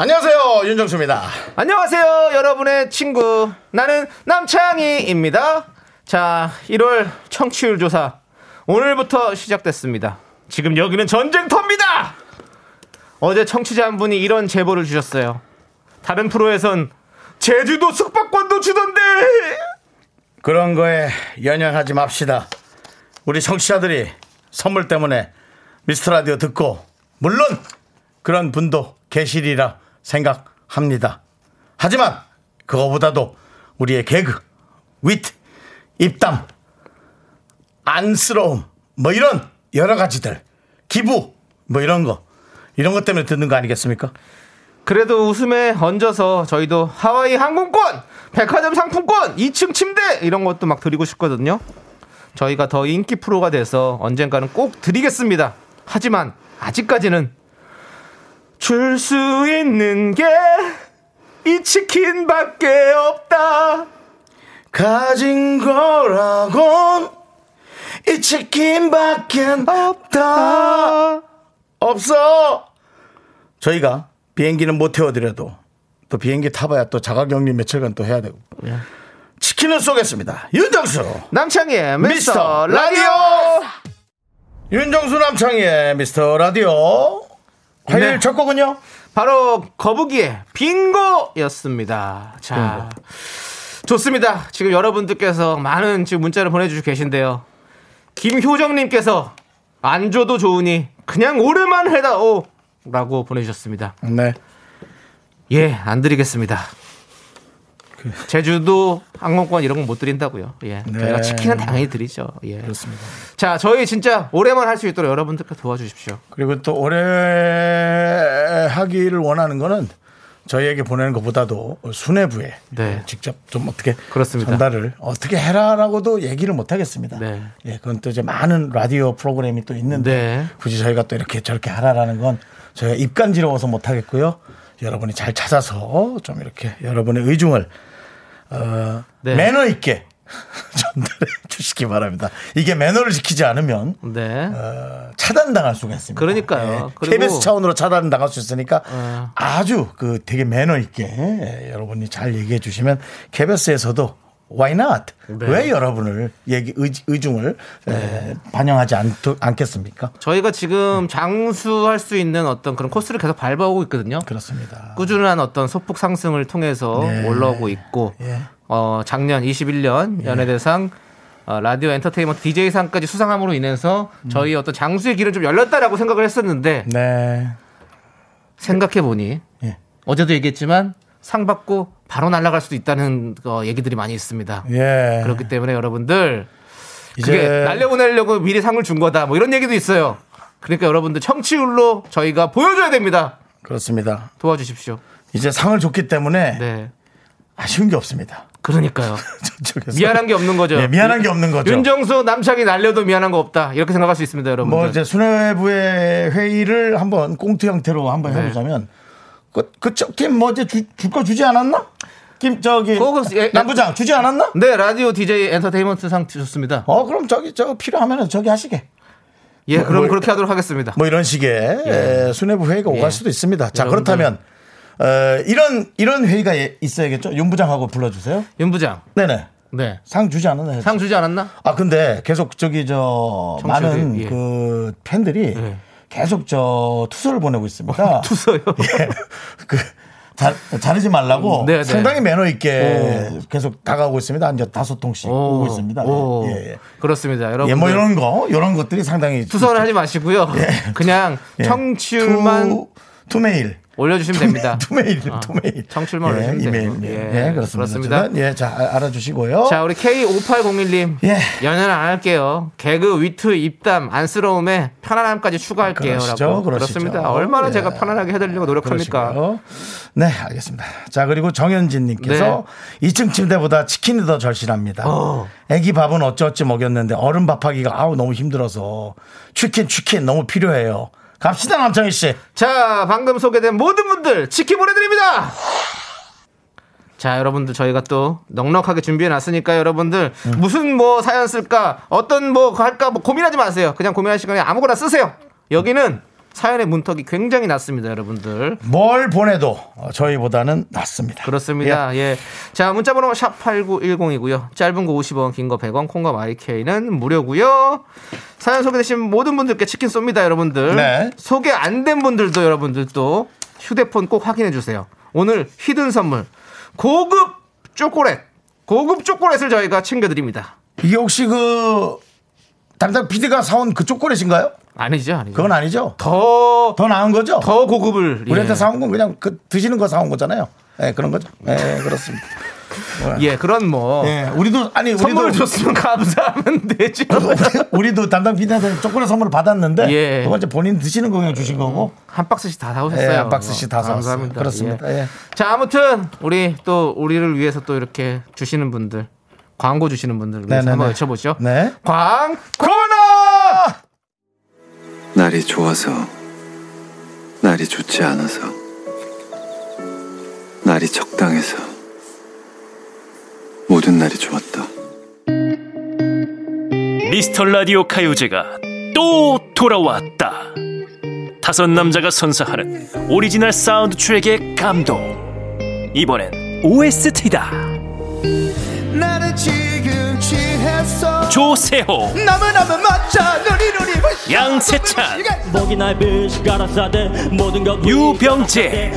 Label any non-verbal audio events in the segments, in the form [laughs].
안녕하세요 윤정수입니다. 안녕하세요, 여러분의 친구. 나는 남창희입니다. 자, 1월 청취율 조사. 오늘부터 시작됐습니다. 지금 여기는 전쟁터입니다! 어제 청취자 한 분이 이런 제보를 주셨어요. 다른 프로에선 제주도 숙박권도 주던데! 그런 거에 연연하지 맙시다. 우리 청취자들이 선물 때문에 미스터 라디오 듣고 물론 그런 분도 계시리라 생각합니다. 하지만 그거보다도 우리의 개그, 위트, 입담, 안쓰러움 뭐 이런 여러 가지들 기부 뭐 이런 거 이런 것 때문에 듣는 거 아니겠습니까? 그래도 웃음에 얹어서 저희도 하와이 항공권, 백화점 상품권, 2층 침대 이런 것도 막 드리고 싶거든요. 저희가 더 인기 프로가 돼서 언젠가는 꼭 드리겠습니다. 하지만 아직까지는 줄 수 있는 게 이 치킨밖에 없다. 가진 거라곤 이 치킨밖에 없다. 없어. 저희가 비행기는 못 태워드려도 또 비행기 타봐야 또 자가격리 며칠간 또 해야 되고. 치킨을 쏘겠습니다. 윤정수. 남창희의 미스터 미스터 라디오. 라디오. 윤정수 남창희의 미스터 라디오. 화요일 네. 첫 곡은요? 바로 거북이의 빙고였습니다. 자, 좋습니다. 지금 여러분들께서 많은 지금 문자를 보내주시고 계신데요. 김효정님께서 안 줘도 좋으니 그냥 오래만 해다오 라고 보내주셨습니다. 네. 예, 안 드리겠습니다. 제주도 항공권 이런 건 못 드린다고요. 예, 네. 저희가 치킨은 당연히 드리죠. 예. 그렇습니다. 자, 저희 진짜 오래만 할 수 있도록 여러분들께 도와주십시오. 그리고 또 오래 하기를 원하는 거는 저희에게 보내는 것보다도 수뇌부에 네. 직접 좀 어떻게 그렇습니다. 전달을 어떻게 해라라고도 얘기를 못 하겠습니다. 네. 예, 그건 또 이제 많은 라디오 프로그램이 또 있는데 네. 굳이 저희가 또 이렇게 저렇게 하라라는 건 저희가 입간지러워서 못 하겠고요. 여러분이 잘 찾아서 좀 이렇게 여러분의 의중을 어, 네. 매너 있게 [laughs] 전달해 주시기 바랍니다. 이게 매너를 지키지 않으면 네. 어, 차단당할 수가 있습니다. 그러니까요. 그리고- KBS 차원으로 차단당할 수 있으니까 어. 아주 그 되게 매너 있게 예, 여러분이 잘 얘기해 주시면 KBS에서도 Why not? 네. 왜 여러분을 얘기 의, 의중을 에, 반영하지 않, 않겠습니까? 저희가 지금 장수할 수 있는 어떤 그런 코스를 계속 밟아오고 있거든요. 그렇습니다. 꾸준한 어떤 소폭 상승을 통해서 네. 올라오고 있고 예. 어, 작년 21년 연예대상 어, 라디오 엔터테인먼트 DJ상까지 수상함으로 인해서 저희 어떤 장수의 길을 좀 열렸다라고 생각을 했었는데 네. 생각해 보니 예. 어제도 얘기했지만 상 받고 바로 날아갈 수도 있다는 어, 얘기들이 많이 있습니다. 예. 그렇기 때문에 여러분들 이제 그게 날려보내려고 미리 상을 준 거다 뭐 이런 얘기도 있어요. 그러니까 여러분들 청취율로 저희가 보여줘야 됩니다. 그렇습니다. 도와주십시오. 이제 상을 줬기 때문에 네. 아쉬운 게 없습니다. 그러니까요. [laughs] 미안한 게 없는 거죠. 예, 미안한 게 없는 거죠. 윤정수 남창이 날려도 미안한 거 없다. 이렇게 생각할 수 있습니다, 여러분. 뭐 이제 수뇌부의 회의를 한번 꽁트 형태로 한번 네. 해보자면 그 그쪽 팀 뭐 이제 줄 거 주지 않았나? 김 저기 그거 예, 남부장 주지 않았나? 네, 라디오 DJ 엔터테인먼트 상 주셨습니다. 어 그럼 저기 저 필요하면 저기 하시게. 예, 뭐, 그럼 뭐, 그렇게 하도록 하겠습니다. 뭐 이런 식의 에, 수뇌부 회의가 예. 오갈 수도 있습니다. 자 여러분들. 그렇다면 어, 이런 이런 회의가 예- 있어야겠죠. 윤 부장하고 불러주세요. 윤 부장. 네네. 네. 상 주지 않았나요? 상 주지 않았나? 아 근데 계속 저기 저 청취자들이, 많은 예. 그 팬들이 예. 계속 저 투서를 보내고 있습니다. [laughs] 투서요. 예. 그 자, 자르지 말라고 네, 네. 상당히 매너 있게 계속 다가오고 있습니다. 한 다섯 통씩 오 고 있습니다. 오. 예, 예. 그렇습니다, 여러분. 예, 뭐 이런 거, 이런 것들이 상당히 투서는 하지 마시고요. 그냥 예. 청취율만 투, 투메일. 올려주시면 됩니다. 투메일, 어, 투메일. 청출만 예, 올려주시면 이메일. 예, 예, 예, 그렇습니다. 그렇습니다. 예, 자, 아- 알아주시고요. 자, 우리 K5801님. 예. 연애는 안 할게요. 개그, 위트, 입담, 안쓰러움에 편안함까지 추가할게요. 그러시죠, 라고. 그러시죠. 그렇습니다. 얼마나 예. 제가 편안하게 해드리려고 노력합니까? 그러시고요. 네, 알겠습니다. 자, 그리고 정현진님께서 2층 침대보다 치킨이 더 절실합니다. 네. 어. 애기 밥은 어찌어찌 먹였는데 어른 밥하기가 아우 너무 힘들어서 치킨, 치킨 너무 필요해요. 갑시다, 남창희 씨. 자, 방금 소개된 모든 분들 치킨 보내드립니다. 자, 여러분들 저희가 또 넉넉하게 준비해 놨으니까 여러분들 음. 무슨 뭐 사연 쓸까, 어떤 뭐 할까 뭐 고민하지 마세요. 그냥 고민할 시간에 아무거나 쓰세요. 여기는 사연의 문턱이 굉장히 낮습니다, 여러분들. 뭘 보내도 어, 저희보다는 낫습니다. 그렇습니다. 예. 자, 문자번호 샵 8910이고요. 짧은 거 50원, 긴 거 100원, 콩과 마이케이는 무료고요. 사연 소개되신 모든 분들께 치킨 쏩니다, 여러분들. 네. 소개 안 된 분들도 여러분들 또 휴대폰 꼭 확인해 주세요. 오늘 히든 선물 고급 초콜릿, 고급 초콜릿을 저희가 챙겨드립니다. 이게 혹시 그 담당 PD가 사온 그 초콜릿인가요? 아니죠, 아니죠. 그건 아니죠. 더, 더 나은 거죠? 더 고급을. 우리한테 예. 사온 건 그냥 그 드시는 거 사온 거잖아요. 예, 그런 거죠. 예, 그렇습니다. 예, 그런 뭐. 예, 우리도 아니 선물을 우리도 줬으면 감사하면 되죠. [laughs] 우리도 담당 PD한테 초콜릿 선물을 받았는데 예. 그건 이제 본인 드시는 거 그냥 주신 거고 한 박스씩 다 사오셨어요. 예, 한 박스씩 다 사왔어요. 감사합니다. 그렇습니다. 예. 예. 자, 아무튼 우리 또 우리를 위해서 또 이렇게 주시는 분들, 광고 주시는 분들 위해서 네네네. 한번 외쳐보죠. 네. 광 코너! 날이 좋아서 날이 좋지 않아서 날이 적당해서 모든 날이 좋았다. 미스터 라디오 가요제가 또 돌아왔다. 다섯 남자가 선사하는 오리지널 사운드 트랙의 감동. 이번엔 OST다. 조세호. 양세찬, 목이 날 비시 가라사대. 모든 것 유병재.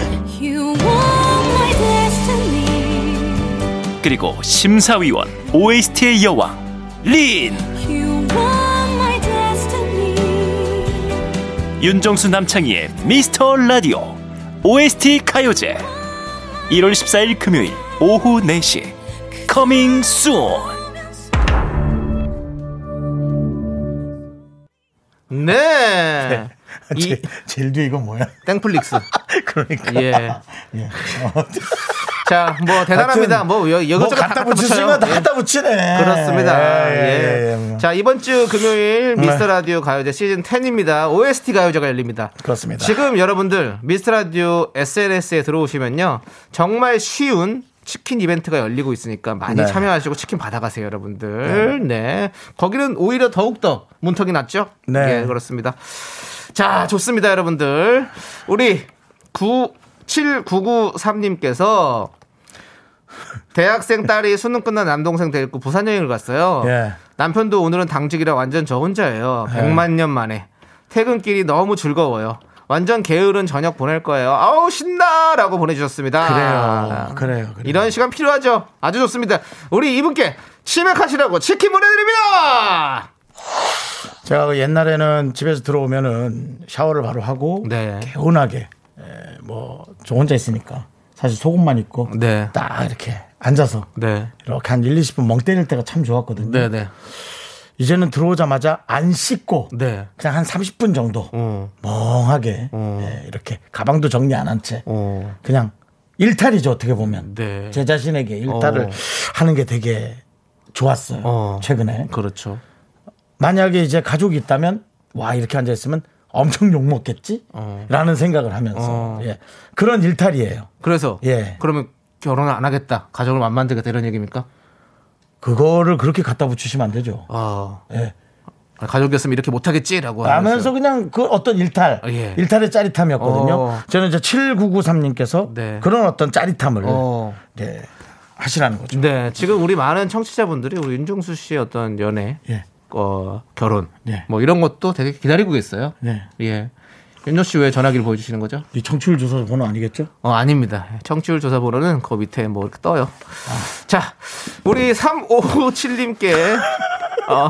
그리고 심사위원 OST의 여왕 린. 윤정수 남창희의 미스터 라디오 OST 가요제. 1월 14일 금요일 오후 4시. Coming soon 네. 이 제, 제일 뒤에 이거 뭐야? 땡플릭스. [laughs] 그러니까. 예. 예. 어, [laughs] 자, 뭐 대단합니다. 뭐 여- 뭐 갖다 붙이시면. 다 예. 갖다 붙이네. 그렇습니다. 예, 예. 예, 예. 자, 이번 주 금요일 미스터 라디오 가요제 시즌 10입니다. OST 가요제가 열립니다. 그렇습니다. 지금 여러분들 미스터 라디오 SNS에 들어오시면요. 정말 쉬운 치킨 이벤트가 열리고 있으니까 많이 네. 참여하시고 치킨 받아가세요, 여러분들. 네. 거기는 오히려 더욱더 문턱이 낮죠? 네. 예, 그렇습니다. 자, 좋습니다, 여러분들. 우리 97993님께서 대학생 딸이 수능 끝난 남동생 데리고 부산 여행을 갔어요. 예. 남편도 오늘은 당직이라 완전 저 혼자예요. 네. 100만 년 만에. 퇴근길이 너무 즐거워요. 완전 게으른 저녁 보낼 거예요. 아우 신나라고 보내주셨습니다. 그래요. 그래요. 그래요. 이런 시간 필요하죠. 아주 좋습니다. 우리 이분께 치맥하시라고 치킨 보내드립니다. 제가 그 옛날에는 집에서 들어오면은 샤워를 바로 하고 네. 개운하게 에, 뭐저 혼자 있으니까 사실 속옷만 입고 네. 딱 이렇게 앉아서 네. 이렇게 한 1, 20분 멍 때릴 때가 참 좋았거든요. 네, 네. 이제는 들어오자마자 안 씻고 네. 그냥 한 30분 정도 어. 멍하게 어. 예, 이렇게 가방도 정리 안 한 채 어. 그냥 일탈이죠 어떻게 보면 네. 제 자신에게 일탈을 어. 하는 게 되게 좋았어요 어. 최근에 그렇죠. 만약에 이제 가족이 있다면 와 이렇게 앉아 있으면 엄청 욕 먹겠지 어. 라는 생각을 하면서 어. 예. 그런 일탈이에요 그래서 예. 그러면 결혼을 안 하겠다. 가족을 안 만들겠다 이런 얘기입니까? 그거를 그렇게 갖다 붙이시면 안 되죠 아. 예. 가족이었으면 이렇게 못하겠지라고 하면서 그냥 그 어떤 일탈, 아, 예. 일탈의 짜릿함이었거든요. 어. 저는 이제 7993님께서 네. 그런 어떤 짜릿함을 어. 예, 하시라는 거죠. 네, 지금 우리 많은 청취자분들이 우리 윤종수 씨의 어떤 연애, 예. 어, 결혼, 네. 뭐 이런 것도 되게 기다리고 계세요. 네. 예. 윤종 씨왜 전화기를 보여주시는 거죠? 이 청취율 조사 번호 아니겠죠? 어, 아닙니다. 청취율 조사 번호는 그 밑에 뭐 이렇게 떠요. 자, 우리 3557님께 어,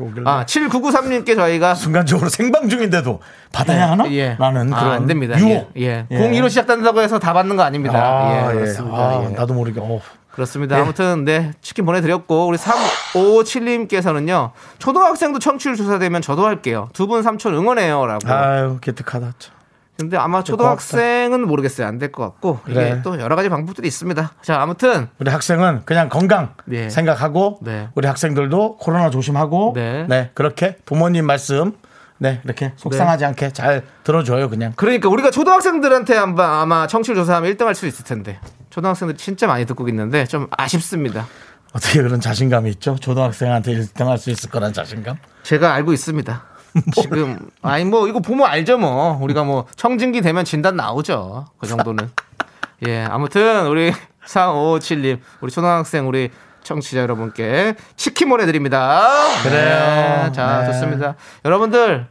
오길래. 아 7993님께 저희가 순간적으로 생방 중인데도 받아야 하나? 예. 라는 아, 그런 안 됩니다. 유혹. 예. 예. 02로 시작된다고 해서 다 받는 거 아닙니다. 아, 예, 예. 그렇습니다. 아, 예. 나도 모르게. 어. 그렇습니다. 아무튼 네 치킨 보내드렸고 우리 3557님께서는요 초등학생도 청취율 조사되면 저도 할게요. 두 분 삼촌 응원해요라고. 아유, 기특하다. 참. 근데 아마 초등학생은 모르겠어요. 안 될 것 같고 이게 그래. 또 여러 가지 방법들이 있습니다. 자 아무튼 우리 학생은 그냥 건강 네. 생각하고 네. 우리 학생들도 코로나 조심하고 네. 네. 그렇게 부모님 말씀 네. 이렇게 속상하지 않게 잘 들어줘요 그냥. 그러니까 우리가 초등학생들한테 한번 아마 청취율 조사하면 1등 할 수 있을 텐데. 초등학생들이 진짜 많이 듣고 있는데 좀 아쉽습니다. 어떻게 그런 자신감이 있죠? 초등학생한테 1등 할 수 있을 거란 자신감? 제가 알고 있습니다. 지금 아니 뭐 이거 보면 알죠 뭐. 우리가 뭐 청진기 되면 진단 나오죠. 그 정도는. 예 아무튼 우리 4557님 우리 초등학생 우리 청취자 여러분께 치킨 보내드립니다. 그래요. 네, 자 네. 좋습니다. 여러분들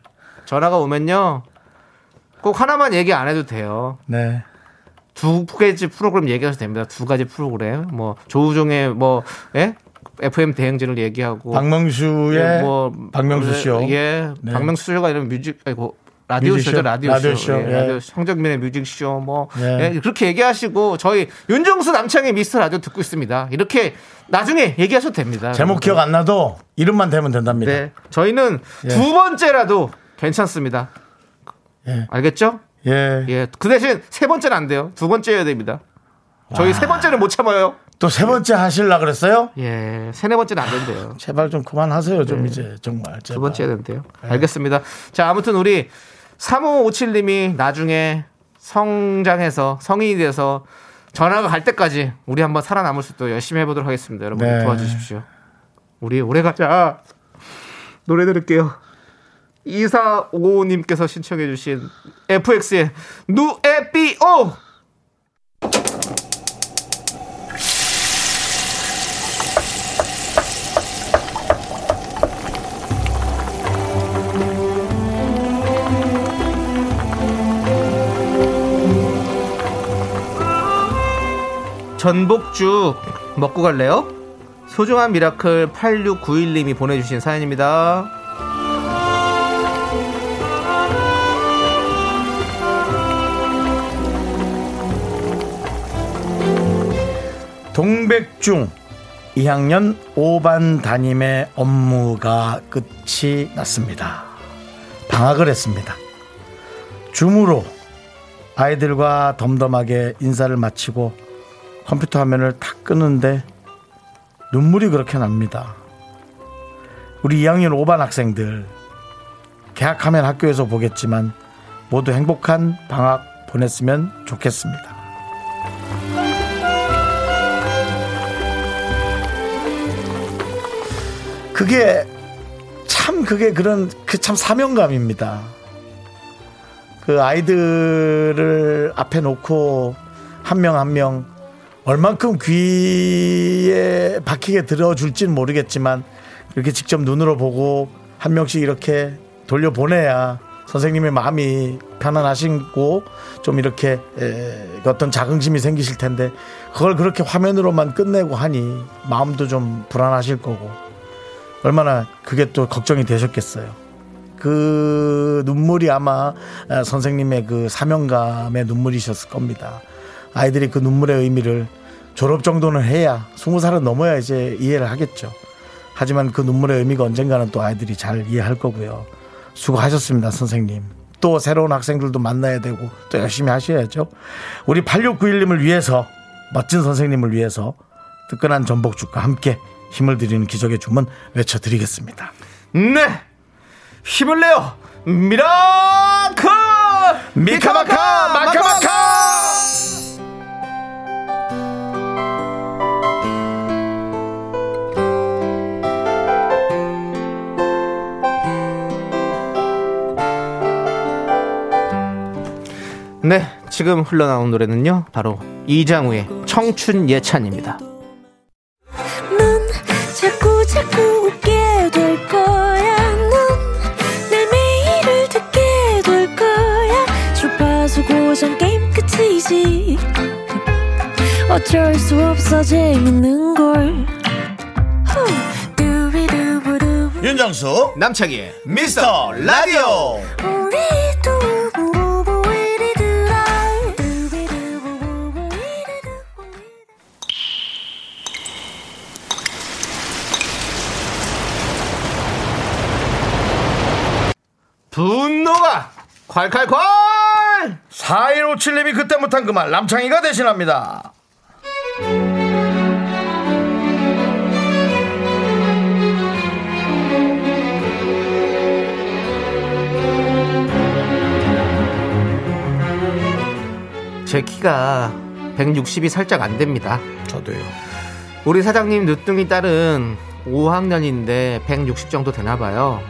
전화가 오면요. 꼭 하나만 얘기 안 해도 돼요. 네. 두 가지 프로그램 얘기하셔도 됩니다. 두 가지 프로그램. 뭐 조우종의 뭐 예? FM 대행진을 얘기하고. 박명수의 예, 뭐 박명수 쇼 예, 네. 박명수 쇼가 이런 뮤직 아이고 라디오 뮤직쇼? 쇼죠 라디오, 라디오 쇼, 쇼, 예, 예. 라디오 성적민의 뮤직 쇼 뭐 예. 예, 그렇게 얘기하시고 저희 윤정수 남창희의 미스터 라디오 듣고 있습니다 이렇게 나중에 얘기하셔도 됩니다 제목 기억 안 나도 이름만 대면 된답니다 네 저희는 예. 두 번째라도 괜찮습니다 예. 알겠죠 예. 예 그 대신 세 번째는 안 돼요 두 번째여야 됩니다 저희 세 번째는 못 참아요 또 세 번째 하실라 그랬어요? 예 세네 번째는 안 된대요 제발 좀 그만하세요 좀 이제 정말 두 제발. 번째 해야 된대요. 알겠습니다. 자, 아무튼 우리 3557님이 나중에 성장해서 성인이 돼서 전화가 갈 때까지 우리 한번 살아남을 수 있도록 열심히 해보도록 하겠습니다. 여러분 네. 도와주십시오. 우리 오래 가자. 노래 들을게요. 2455님께서 신청해주신 FX의 누에비오! 전복죽 먹고 갈래요? 소중한 미라클 8691님이 보내주신 사연입니다. 동백중 2학년 5반 담임의 업무가 끝이 났습니다. 방학을 했습니다. 줌으로 아이들과 덤덤하게 인사를 마치고 컴퓨터 화면을 탁 끄는데 눈물이 그렇게 납니다. 우리 2학년 5반 학생들 개학하면 학교에서 보겠지만 모두 행복한 방학 보냈으면 좋겠습니다. 그게 참 그게 그런 그 참 사명감입니다. 그 아이들을 앞에 놓고 한 명 한명 얼만큼 귀에 박히게 들어줄지는 모르겠지만 이렇게 직접 눈으로 보고 한 명씩 이렇게 돌려보내야 선생님의 마음이 편안하시고 좀 이렇게 에, 어떤 자긍심이 생기실 텐데 그걸 그렇게 화면으로만 끝내고 하니 마음도 좀 불안하실 거고 얼마나 그게 또 걱정이 되셨겠어요. 그 눈물이 아마 에, 선생님의 그 사명감의 눈물이셨을 겁니다. 아이들이 그 눈물의 의미를 졸업 정도는 해야 스무 살은 넘어야 이제 이해를 하겠죠. 하지만 그 눈물의 의미가 언젠가는 또 아이들이 잘 이해할 거고요. 수고하셨습니다, 선생님. 또 새로운 학생들도 만나야 되고 또 열심히 하셔야죠. 우리 8691님을 위해서 멋진 선생님을 위해서 뜨끈한 전복죽과 함께 힘을 드리는 기적의 주문 외쳐드리겠습니다. 네! 힘을 내요! 미라클! 미카마카 마카마카 네, 지금 흘러나온 노래는요, 바로 이장우의 청춘 예찬입니다. 넌 자꾸 자꾸 웃게 될 거야. 넌내 매일을 듣게 될 거야. 주파수 고정 게임 끝이지. 어쩔 수 없어 재밌는 걸. 후. 윤정수 남창희의 미스터 라디오 콸콸콸 4157님이 그때 못한 그 말 남창희가 대신합니다. 제 키가 160이 살짝 안 됩니다. 저도요. 우리 사장님 늦둥이 딸은 5학년인데 160 정도 되나 봐요.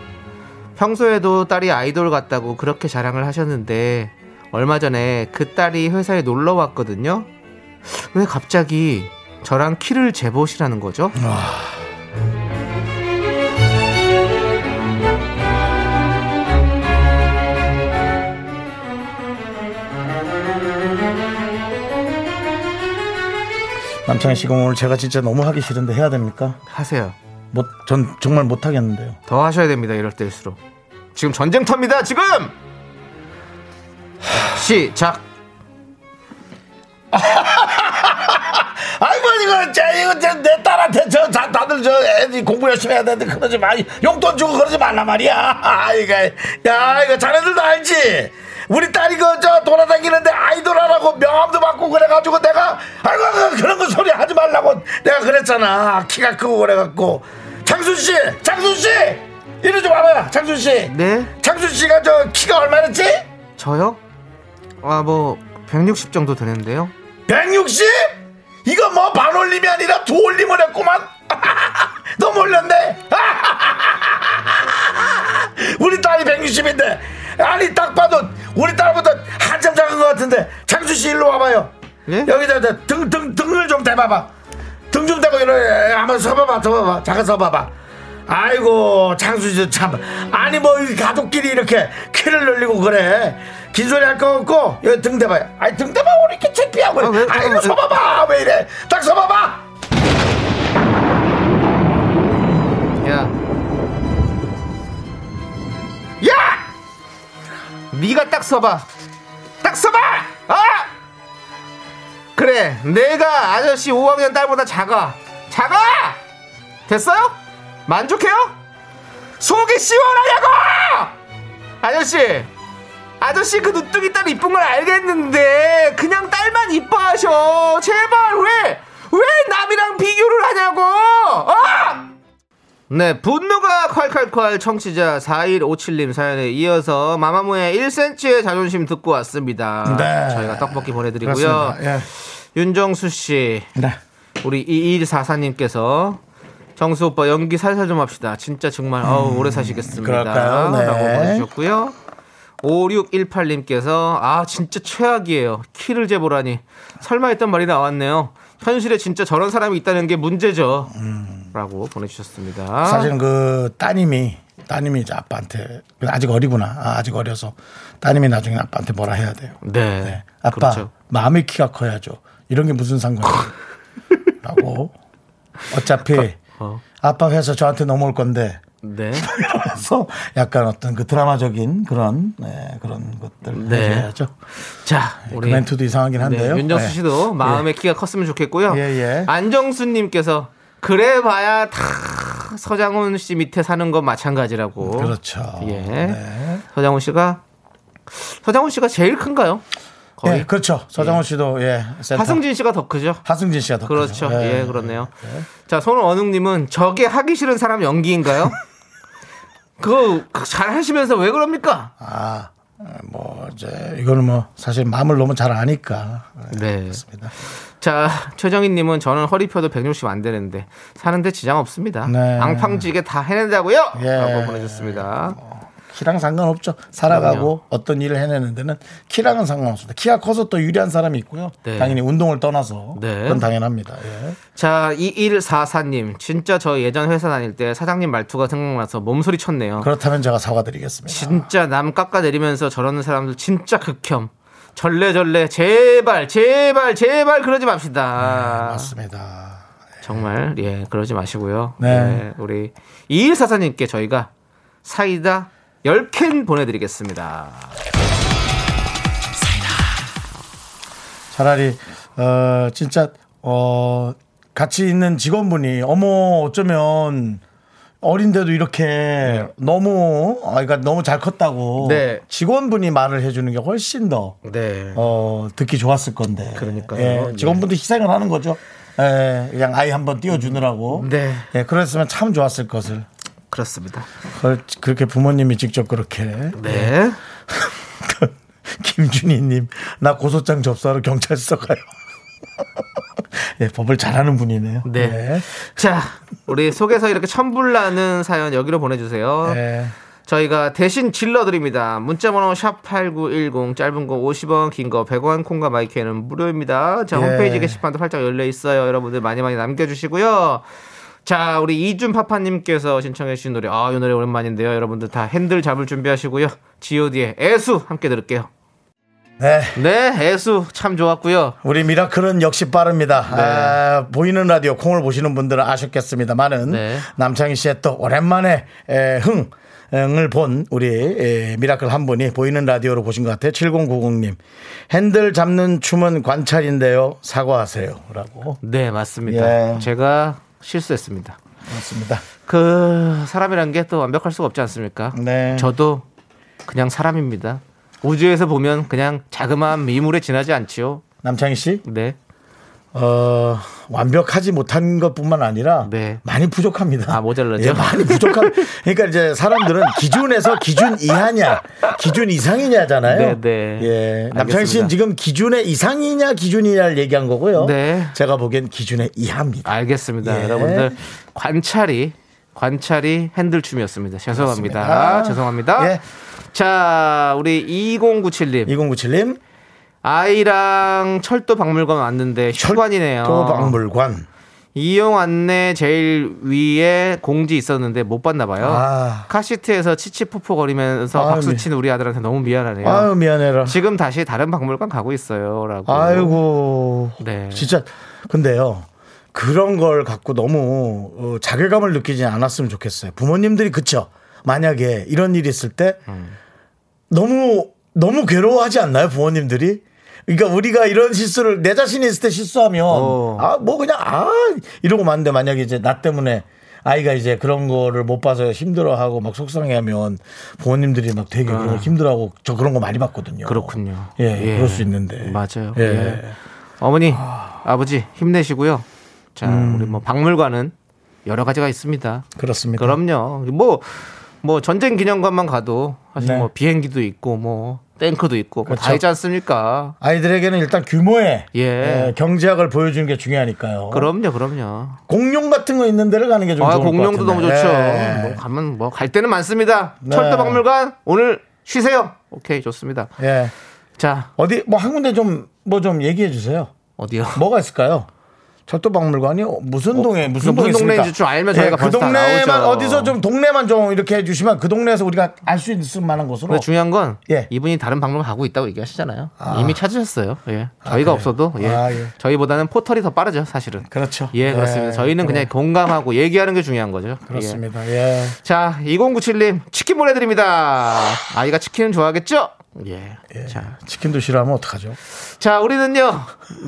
평소에도 딸이 아이돌 같다고 그렇게 자랑을 하셨는데 얼마 전에 그 딸이 회사에 놀러 왔거든요. 왜 갑자기 저랑 키를 재보시라는 거죠? 남창희 씨가 오늘 제가 진짜 너무 하기 싫은데 해야 됩니까? 하세요. 못, 전 정말 못 하겠는데요. 더 하셔야 됩니다. 이럴 때일수록. 지금 전쟁터입니다. 지금. [sighs] 시작. [laughs] 아이고 이거 저 이거 저내 딸한테 저 다, 다들 저 애들 공부 열심히 해야 되는데 그러지 마 용돈 주고 그러지 말란 말이야 [laughs] 아 이거 야 이거 자네들도 알지 우리 딸이 그 저 돌아다니는데 아이돌하라고 명함도 받고 그래가지고 내가 아이고 그런 거 소리 하지 말라고 내가 그랬잖아 키가 크고 그래갖고 장순 씨 장순 씨 이리 좀 와봐요 장순 씨 네. 장순 씨가 저 키가 얼마였지 저요? 아, 뭐, 160 정도 되는데요. 160? 이거 뭐 반올림이 아니라 두 올림을 했구만. [laughs] 너 몰랐네. [laughs] 우리 딸이 160인데 아니 딱 봐도 우리 딸보다 한참 작은 것 같은데 장수 씨 일로 와봐요. 예? 여기다 등, 등, 등을 좀 대봐봐. 등 좀 대고 이래 한번 서봐봐 서봐봐 잠깐 서봐봐. 아이고 장수 씨 참 아니 뭐이 가족끼리 이렇게 키를 늘리고 그래 긴 소리 할 거 없고 여기 등 대봐요 아니 등 대봐 왜 이렇게 창피하고 아, 왜, 아, 왜. 서봐봐 왜 이래 딱 서봐봐 야. 야! 네가 딱 서봐. 딱 서봐! 아! 그래, 내가 아저씨 5학년 딸보다 작아. 작아! 됐어요? 만족해요? 속이 시원하냐고! 아저씨! 아저씨 그 누뚱이 딸 이쁜 걸 알겠는데 그냥 딸만 이뻐하셔 제발 왜 왜 남이랑 비교를 하냐고 어? 네, 분노가 콸콸콸 청취자 4157님 사연에 이어서 마마무의 1cm의 자존심 듣고 왔습니다. 네. 저희가 떡볶이 보내드리고요. 예. 윤정수 씨, 네. 우리 2144님께서 정수 오빠 연기 살살 좀 합시다. 진짜 정말 어우, 오래 사시겠습니다. 음, 그럴까요? 네. 라고 보내주셨고요. 5618님께서 아 진짜 최악이에요. 키를 재보라니 설마 했던 말이 나왔네요. 현실에 진짜 저런 사람이 있다는 게 문제죠. 라고 보내주셨습니다. 음. 사실은 그 따님이 따님이 이제 아빠한테 아직 어리구나 아, 아직 어려서 따님이 나중에 아빠한테 뭐라 해야 돼요 네. 네. 아빠 그렇죠. 마음의 키가 커야죠. 이런 게 무슨 상관이에요? [laughs] 라고 어차피 어. 아빠 회사 저한테 넘어올 건데 네. [laughs] 그래서 약간 어떤 그 드라마적인 그런 네, 그런 것들 네. 해야죠. 자, 그 우리 멘트도 이상하긴 한데요. 네, 윤정수 네. 씨도 마음의 키가 컸으면 좋겠고요. 예, 예. 안정수 님께서 그래 봐야 다 서장훈 씨 밑에 사는 건 마찬가지라고. 그렇죠. 예. 네. 서장훈 씨가 서장훈 씨가 제일 큰가요? 거의 예, 그렇죠. 서장훈 씨도 예. 센터. 하승진 씨가 더 크죠. 하승진 씨가 더 그렇죠. 크죠. 예, 그렇네요. 자, 손원웅님은 저게 하기 싫은 사람 연기인가요? [laughs] 그거 잘 하시면서 왜 그럽니까? 아, 뭐 이제 이거는 뭐 사실 마음을 너무 잘 아니까. 네. 그렇습니다. 자, 최정희님은 저는 허리 펴도 160 안 되는데 사는데 지장 없습니다. 네. 앙팡지게 다 해낸다고요? 예. 라고 보내주셨습니다. 키랑 상관없죠. 살아가고 어떤 일을 해내는 데는 키랑은 상관없습니다. 키가 커서 또 유리한 사람이 있고요. 네. 당연히 운동을 떠나서 네. 그건 당연합니다. 예. 자, 2144님. 진짜 저 예전 회사 다닐 때 사장님 말투가 생각나서 몸소리 쳤네요. 그렇다면 제가 사과드리겠습니다. 진짜 남 깎아내리면서 저러는 사람들 진짜 극혐. 절레절레 제발 제발 제발 그러지 맙시다. 맞습니다. 정말 예 그러지 마시고요. 네. 예, 우리 이일사사님께 저희가 사이다 10캔 보내드리겠습니다. 차라리 어 진짜 어 같이 있는 직원분이 어머 어쩌면 어린데도 이렇게 너무 아 그러니까 너무 잘 컸다고 네. 직원분이 말을 해주는 게 훨씬 더 네. 어, 듣기 좋았을 건데. 그러니까요. 예, 네. 직원분도 희생을 하는 거죠. 예, 그냥 아이 한번 띄워주느라고. 네. 예, 그랬으면 참 좋았을 것을. 그렇습니다. 그걸 그렇게 부모님이 직접 그렇게. 네. [laughs] 김준희님, 나 고소장 접수하러 경찰서 가요. 예, 법을 잘하는 분이네요. 네. 자, 우리 속에서 이렇게 천불나는 사연 여기로 보내주세요. 예. 저희가 대신 질러드립니다. 문자번호 샵8910 짧은 거 50원 긴 거 100원 콩과 마이크는 무료입니다. 자 예. 홈페이지 게시판도 활짝 열려 있어요. 여러분들 많이 많이 남겨주시고요. 자 우리 이준 파파님께서 신청해 주신 노래 아이 노래 오랜만인데요. 여러분들 다 핸들 잡을 준비하시고요. G.O.D의 애수 함께 들을게요. 네. 네 애수 참 좋았고요. 우리 미라클은 역시 빠릅니다. 네. 아, 보이는 라디오 콩을 보시는 분들은 아셨겠습니다만은 네. 남창희 씨의 또 오랜만에 에, 흥을 본 우리 에, 미라클 한 분이 보이는 라디오로 보신 것 같아요. 7090님. 핸들 잡는 춤은 관찰인데요. 사과하세요. 라고. 네 맞습니다. 예. 제가 실수했습니다. 맞습니다. 그 사람이란 게 또 완벽할 수가 없지 않습니까? 네. 저도 그냥 사람입니다. 우주에서 보면 그냥 자그마한 미물에 지나지 않지요. 남창희 씨, 네. 어, 완벽하지 못한 것 뿐만 아니라 네. 많이 부족합니다. 아, 모자라죠? 예, 많이 부족한. [laughs] 그러니까 이제 사람들은 기준에서 기준 이하냐, 기준 이상이냐잖아요. 네, 네. 예. 남창희 씨는. 지금 기준의 이상이냐, 기준이냐를 얘기한 거고요. 네. 제가 보기엔 기준의 이하입니다. 알겠습니다. 예. 여러분들 관찰이 관찰이 핸들춤이었습니다. 죄송합니다. 그렇습니다. 죄송합니다. 예. 자, 우리 2097님. 2097님, 아이랑 철도 박물관 왔는데 휴관이네요. 또 박물관. 이용 안내 제일 위에 공지 있었는데 못 봤나 봐요. 아. 카시트에서 치치포포 거리면서 아유, 박수 미- 치는 우리 아들한테 너무 미안하네요. 아유, 미안해라. 지금 다시 다른 박물관 가고 있어요라고. 아이고. 네. 진짜 근데요. 그런 걸 갖고 너무 어, 자괴감을 느끼지 않았으면 좋겠어요. 부모님들이 그쵸. 만약에 이런 일이 있을 때 음. 너무 너무 괴로워하지 않나요, 부모님들이? 그러니까 우리가 이런 실수를 내 자신이 있을 때 실수하면 어. 아뭐 그냥 아 이러고 마는데 만약에 이제 나 때문에 아이가 이제 그런 거를 못 봐서 힘들어하고 막 속상해하면 부모님들이 막 되게 그런 거 힘들어하고 저 그런 거 많이 봤거든요. 아. 그렇군요. 예, 그럴 수 있는데. 맞아요. 예. 예. 어머니, 아버지 힘내시고요. 자, 우리 뭐 박물관은 여러 가지가 있습니다. 그렇습니다. 그럼요. 뭐, 뭐 전쟁 기념관만 가도 사실 네. 뭐 비행기도 있고 뭐 탱크도 있고 뭐다 그렇죠. 있지 않습니까? 아이들에게는 일단 규모의 예. 예, 경제학을 보여주는 게 중요하니까요. 그럼요, 그럼요. 공룡 같은 거 있는 데를 가는 게좀 아, 좋을 것 공룡도 너무 좋죠. 예. 뭐 가면 뭐갈 때는 많습니다. 네. 철도박물관 오늘 쉬세요. 오케이, 좋습니다. 예. 자, 어디 뭐 한 군데 좀 뭐 좀 얘기해 주세요. 어디요? 뭐가 있을까요? 철도박물관이 무슨 동에 무슨 무슨? 동네인지 좀 알면 저희가 그 벌써 다 동네만. 어디서 좀 동네만 좀 이렇게 해주시면 그 동네에서 우리가 알 수 있을 만한 곳으로 중요한 건 예. 이분이 다른 방송을 가고 있다고 얘기하시잖아요. 이미 찾으셨어요. 예. 저희가 그래요? 없어도 예. 아, 예. 저희보다는 포털이 더 빠르죠, 사실은. 그렇죠. 예, 그렇습니다. 저희는 그래. 그냥 공감하고 얘기하는 게 중요한 거죠. 예. 그렇습니다. 예. 자, 2097님 치킨 보내드립니다. 아이가 치킨은 좋아하겠죠? 예. 자, 치킨도 싫어하면 어떡하죠? 자, 우리는요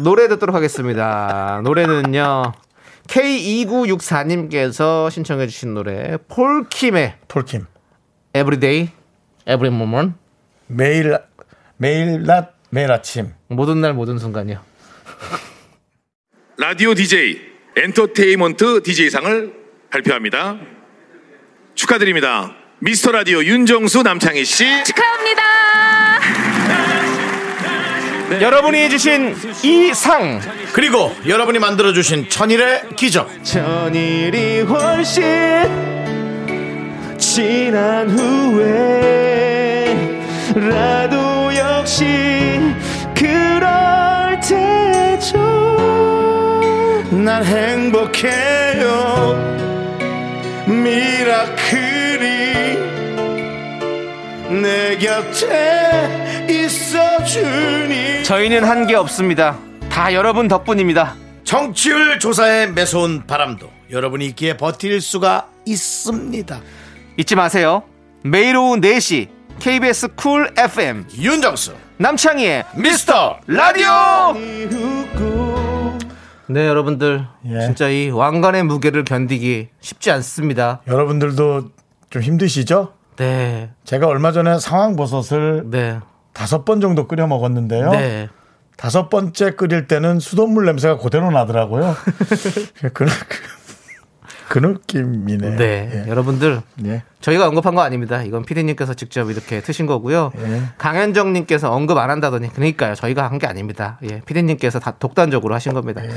노래 듣도록 하겠습니다. 노래는요 K2964님께서 신청해 주신 노래 폴킴의 폴킴 Everyday, Every Moment 매일 매일 낮 매일 아침 모든 날 모든 순간이요. [laughs] 라디오 DJ 엔터테인먼트 DJ상을 발표합니다. 축하드립니다. 미스터 라디오 윤정수 남창희 씨. 축하합니다. 여러분이 해주신 이상 그리고 여러분이 만들어 주신 천일의 기적. 천일이 훨씬 지난 후에 라도 역시 그럴 테죠. 난 행복해요. 미라클이 내 곁에 있어주니 저희는 한 게 없습니다 다 여러분 덕분입니다 청취율 조사에 매서운 바람도 여러분이 있기에 버틸 수가 있습니다. 잊지 마세요. 매일 오후 4시 KBS 쿨 FM 윤정수 남창희의 미스터 라디오. 네, 여러분들 예. 진짜 이 왕관의 무게를 견디기 쉽지 않습니다. 여러분들도 좀 힘드시죠? 네, 제가 얼마 전에 상황버섯을 네, 다섯 번 정도 끓여 먹었는데요. 네. 다섯 번째 끓일 때는 수돗물 냄새가 그대로 나더라고요. [laughs] 그, 그, 그 느낌이네요. 네, 예. 여러분들 예. 저희가 언급한 거 아닙니다. 이건 피디님께서 직접 이렇게 트신 거고요. 예. 강현정님께서 언급 안 한다더니 그러니까요. 저희가 한 게 아닙니다. 예, 피디님께서 다 독단적으로 하신 겁니다. 예.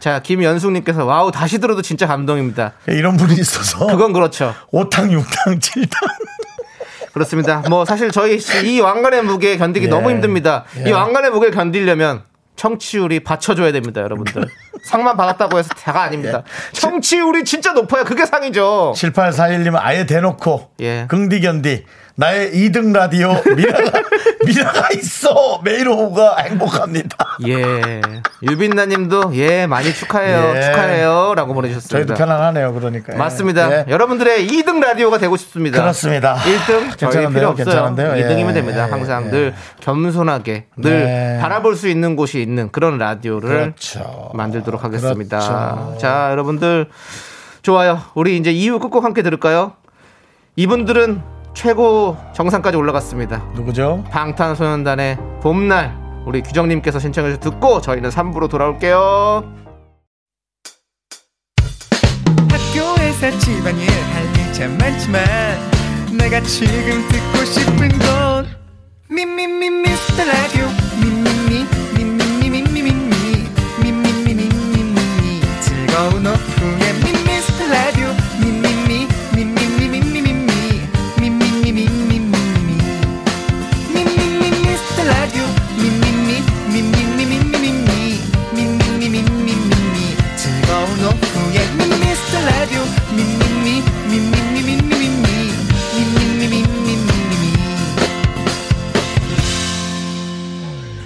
자, 김연숙님께서 wow 다시 들어도 진짜 감동입니다. 이런 분이 있어서 그건 그렇죠. 오탕육탕칠탕 [laughs] 그렇습니다. 뭐 사실 저희 이 왕관의 무게 견디기 예. 너무 힘듭니다. 예. 이 왕관의 무게를 견디려면 청취율이 받쳐줘야 됩니다, 여러분들. [laughs] 상만 받았다고 해서 다가 아닙니다. 예. 청취율이 진짜 높아요. 그게 상이죠. 7841님은 아예 대놓고 예. 긍디견디 나의 2등 라디오 미라가 [laughs] 미라가 있어 매일 오후가 행복합니다. 예. 유빈나 님도 예 많이 축하해요, 예. 축하해요,라고 보내주셨습니다. 저희도 편안하네요. 그러니까 맞습니다. 예. 여러분들의 2등 라디오가 되고 싶습니다. 그렇습니다. 1등 저희? 필요 없어요. 괜찮은데요? 2등이면 예. 됩니다. 항상 예. 늘 겸손하게 늘 네. 바라볼 수 있는 곳이 있는 그런 라디오를 그렇죠. 만들도록 하겠습니다. 그렇죠. 자, 여러분들 좋아요. 우리 이제 2부 끝곡 함께 들을까요? 이분들은 최고 정상까지 올라갔습니다. 누구죠? 방탄소년단의 봄날 우리 규정님께서 신청해 주셔서 듣고 저희는 3부로 돌아올게요. 학교에서 집안일 할 일 참 많지만 내가 지금 듣고 싶은 건 미미미 미스터 라디오 미미미 미미미 미미미 미미미 미미미 즐거운 오후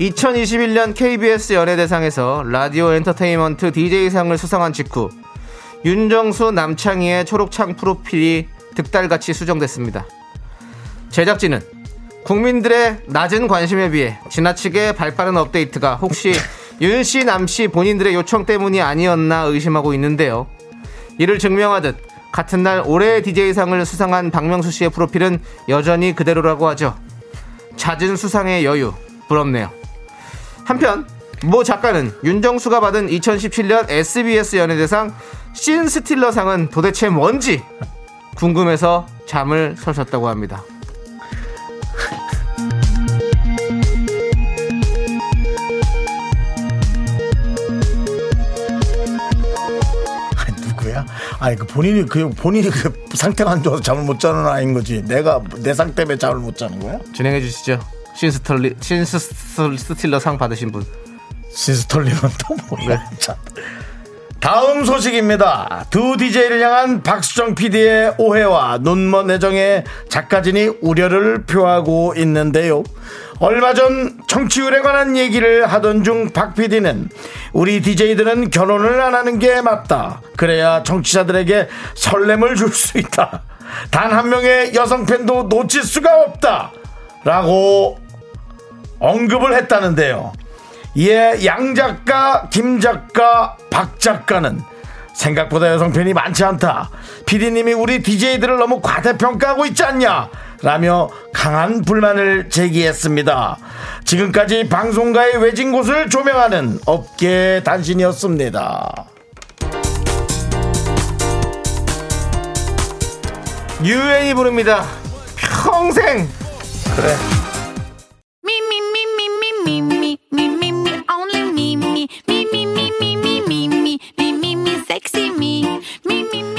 2021년 KBS 연예대상에서 라디오 엔터테인먼트 DJ상을 수상한 직후 윤정수 남창희의 초록창 프로필이 득달같이 수정됐습니다. 제작진은 국민들의 낮은 관심에 비해 지나치게 발빠른 업데이트가 혹시 윤 씨, 남씨 본인들의 요청 때문이 아니었나 의심하고 있는데요. 이를 증명하듯 같은 날 올해의 DJ상을 수상한 박명수 씨의 프로필은 여전히 그대로라고 하죠. 잦은 수상의 여유 부럽네요. 한편 모 작가는 윤정수가 받은 2017년 SBS 연예대상 씬스틸러상은 도대체 뭔지 궁금해서 잠을 설쳤다고 합니다. [laughs] 아니, 그 본인이 그 본인이 그 상태가 안 좋아서 잠을 못 자는 아이인 거지. 내가 내상 때문에 잠을 못 자는 거야? 진행해 주시죠. 신스털리 신스틸러 상 받으신 분. 시스톨리는 또 뭐야? 참. 다음 소식입니다. 두 DJ를 향한 박수정 PD의 오해와 눈먼 애정에 작가진이 우려를 표하고 있는데요. 얼마 전 청취율에 관한 얘기를 하던 중 박 PD는 우리 DJ들은 결혼을 안 하는 게 맞다. 그래야 청취자들에게 설렘을 줄 수 있다. 단 한 명의 여성 팬도 놓칠 수가 없다. 라고 언급을 했다는데요. 이에 양 작가, 김 작가, 박 작가는 생각보다 여성 팬이 많지 않다. 피디님이 우리 DJ들을 너무 과대평가하고 있지 않냐? 라며 강한 불만을 제기했습니다. 지금까지 방송가의 외진 곳을 조명하는 업계 단신이었습니다. 유엔이 부릅니다. 평생 그래.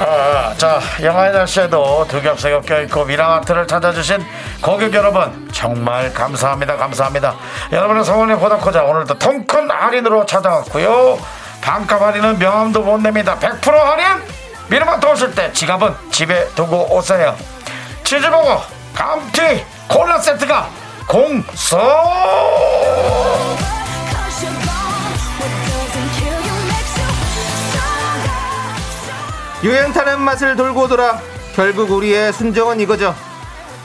아, 자, 영하의 날씨에도 두 겹세겹 껴있고 미라마트를 찾아주신 고객 여러분 정말 감사합니다 감사합니다. 여러분의 성원이 보다 커자 오늘도 통큰 할인으로 찾아왔고요. 반값 할인은 명함도 못 냅니다. 100% 할인! 미라마트 오실 때 지갑은 집에 두고 오세요. 치즈버거 감튀 콜라 세트가 공소 유행 타는 맛을 돌고 돌아 결국 우리의 순정은 이거죠.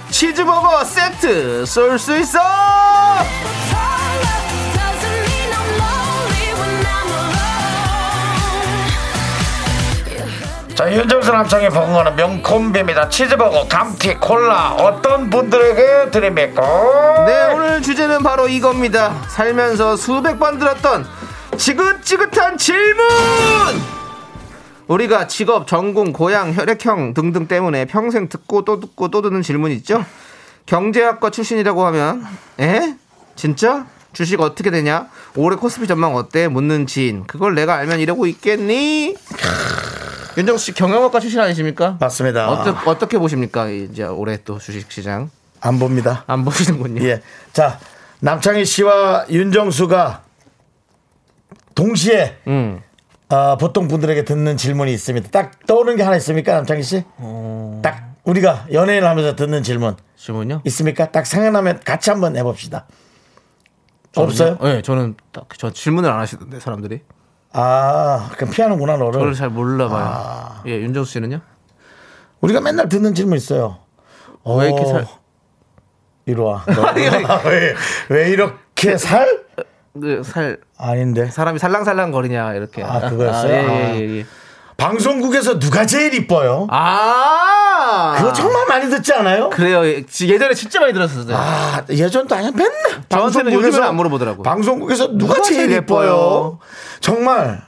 치즈버거 세트 쏠 수 있어. 자 윤정수 남창의 버거는 명콤비입니다. 치즈버거 감튀 콜라 어떤 분들에게 드립니까? 네 오늘 주제는 바로 이겁니다. 살면서 수백 번 들었던 지긋지긋한 질문 우리가 직업, 전공, 고향, 혈액형 등등 때문에 평생 듣고 또 듣고 또 듣는 질문 있죠 경제학과 출신이라고 하면 에? 진짜? 주식 어떻게 되냐? 올해 코스피 전망 어때? 묻는 지인 그걸 내가 알면 이러고 있겠니? 윤정수 씨 경영학과 출신 아니십니까? 맞습니다 어떠, 어떻게 보십니까? 이제 올해 또 주식 시장 안 봅니다 안 보시는군요. 예. 자, 남창희 씨와 윤정수가 동시에 음. 어, 보통 분들에게 듣는 질문이 있습니다. 딱 떠오르는 게 하나 있습니까, 남창희 씨? 어. 딱 우리가 연예인을 하면서 듣는 질문 질문요? 있습니까? 딱 생각나면 같이 한번 해봅시다. 없어요? 네, 저는 딱 저 질문을 안 하시던데 사람들이 아, 그럼 피하는구나 너를. 저를 잘 몰라봐요. 아. 예, 윤정수 씨는요? 우리가 맨날 듣는 질문 있어요. 왜 이렇게 어, 살? 이리 와. [laughs] 너, 왜, 왜 이렇게 살? 그살 아닌데. 사람이 살랑살랑 거리냐 이렇게. 아, 그거였어요? 아, 예, 예, 예. 방송국에서 누가 제일 이뻐요? 아, 그거 정말 많이 듣지 않아요? 그래요. 예, 지- 예전에 진짜 많이 들었었어요. 아, 예전도 아니야. 맨날. 저한테는 방송국에서- 요즘은 안 물어보더라고요. 방송국에서 누가, 누가 제일 제일? 예뻐요? 정말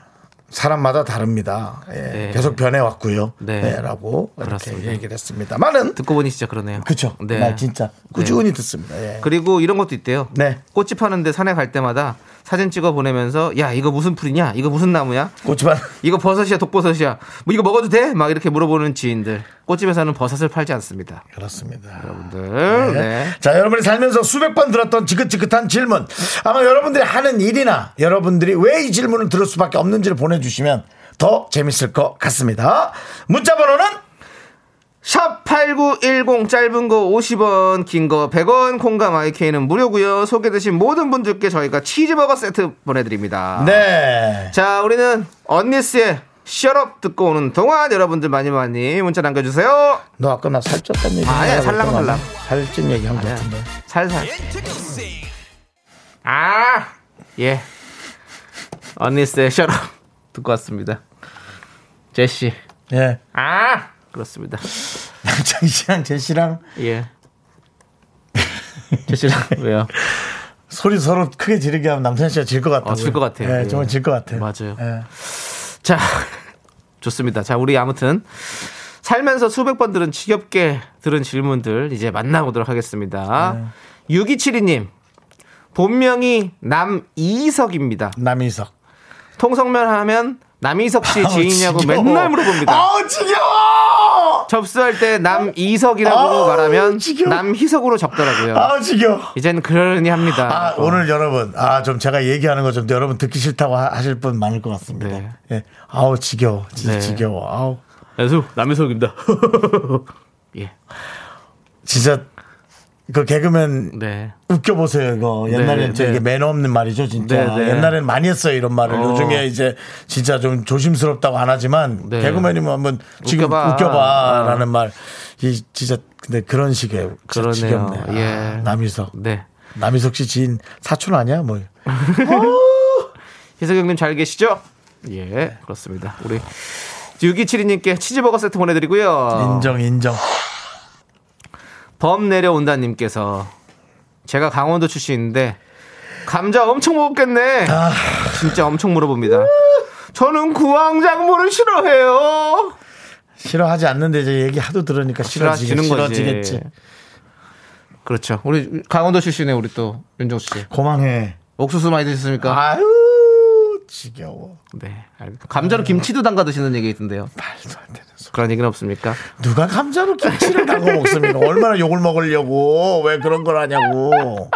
사람마다 다릅니다. 예, 네. 계속 변해왔고요. 네. 네. 라고 이렇게 그렇습니다. 얘기를 했습니다. 많은 듣고 보니 진짜 그러네요. 그쵸. 네. 말 진짜 꾸준히 듣습니다. 예. 그리고 이런 것도 있대요. 네. 꽃집 하는데 산에 갈 때마다 사진 찍어 보내면서 야 이거 무슨 풀이냐? 이거 무슨 나무야? 꽃집안 이거 버섯이야 독버섯이야 뭐 이거 먹어도 돼? 막 이렇게 물어보는 지인들 꽃집에서는 버섯을 팔지 않습니다 그렇습니다. 여러분들 네. 자, 여러분이 살면서 수백 번 들었던 지긋지긋한 질문. 아마 여러분들이 하는 일이나 여러분들이 왜 이 질문을 들을 수밖에 없는지를 보내주시면 더 재밌을 것 같습니다. 문자 번호는 샵8910 짧은 거 50원 긴 거 100원 콩감 IK는 무료고요 소개되신 모든 분들께 저희가 치즈버거 세트 보내드립니다 네. 자 우리는 언니스의 셔럽 듣고 오는 동안 여러분들 많이 많이 문자 남겨주세요 너 아까 나 살쪘다는 얘기 거 살랑살랑. 살찐 얘기 한것 아니야. 같은데. 살살 아예 언니스의 셔럽 듣고 왔습니다 제시 예. 아 그렇습니다 [laughs] 남창희 씨랑 제시랑 예 제시랑 [laughs] 왜요 소리 서로 크게 지르게 하면 남창희 씨가 질 것 같아요. 어, 질것 같아요. 예, 예. 정말 질 것 같아요. 맞아요. 예. 자, 좋습니다. 자, 우리 아무튼 살면서 수백 번 들은 지겹게 들은 질문들 이제 만나보도록 하겠습니다. 6272님, 본명이 남이석입니다. 남이석. 통성명 하면 남이석 씨 [laughs] 지인이냐고. 맨날 물어봅니다. 아우, 지겨워! 접수할 때 남이석이라고 아우, 말하면 지겨워. 남희석으로 적더라고요. 아우, 지겨워. 이젠 그러니 합니다. 아, 오늘 여러분, 아, 좀 제가 얘기하는 거 좀 여러분 듣기 싫다고 하- 하실 분 많을 것 같습니다. 네. 예. 아우, 지겨워. 진짜 네. 지겨워. 아우. 안녕하세요. 남이석입니다. [laughs] 예. 진짜 그 개그맨 네. 웃겨 보세요, 이거. 옛날에는 네, 저 이게 네. 매너 없는 말이죠, 진짜. 네, 네. 옛날에는 많이 했어요, 이런 말을. 어. 요즘에 이제 진짜 좀 조심스럽다고 안 하지만 네. 개그맨이면 한번 지금 웃겨봐. 웃겨봐. 라는 말. 이 진짜 근데 그런 식의 그러네요. 지겹네. 아, 예. 남희석. 네. 남희석 씨 지인 사촌 아니야? 뭐. [laughs] 희석형님 잘 계시죠? 예, 그렇습니다. 우리 6272님께 치즈버거 세트 보내드리고요. 인정, 인정. 범 내려온다님께서 제가 강원도 출신인데 감자 엄청 먹었겠네. 진짜 엄청 물어봅니다. 저는 구황작물을 싫어해요. 싫어하지 않는데 이제 얘기 하도 들으니까 싫어지는 거지. 싫어지겠지. 그렇죠. 우리 강원도 출신의 우리 또 윤정수 씨. 고망해. 옥수수 많이 드셨습니까? 아유, 지겨워. 네. 알- 감자로 김치도 담가 드시는 얘기 있던데요. 말도 안 되는. 그런 얘기는 없습니까? 누가 감자로 김치를 담궈 먹습니까? 얼마나 욕을 먹으려고 왜 그런 걸 하냐고.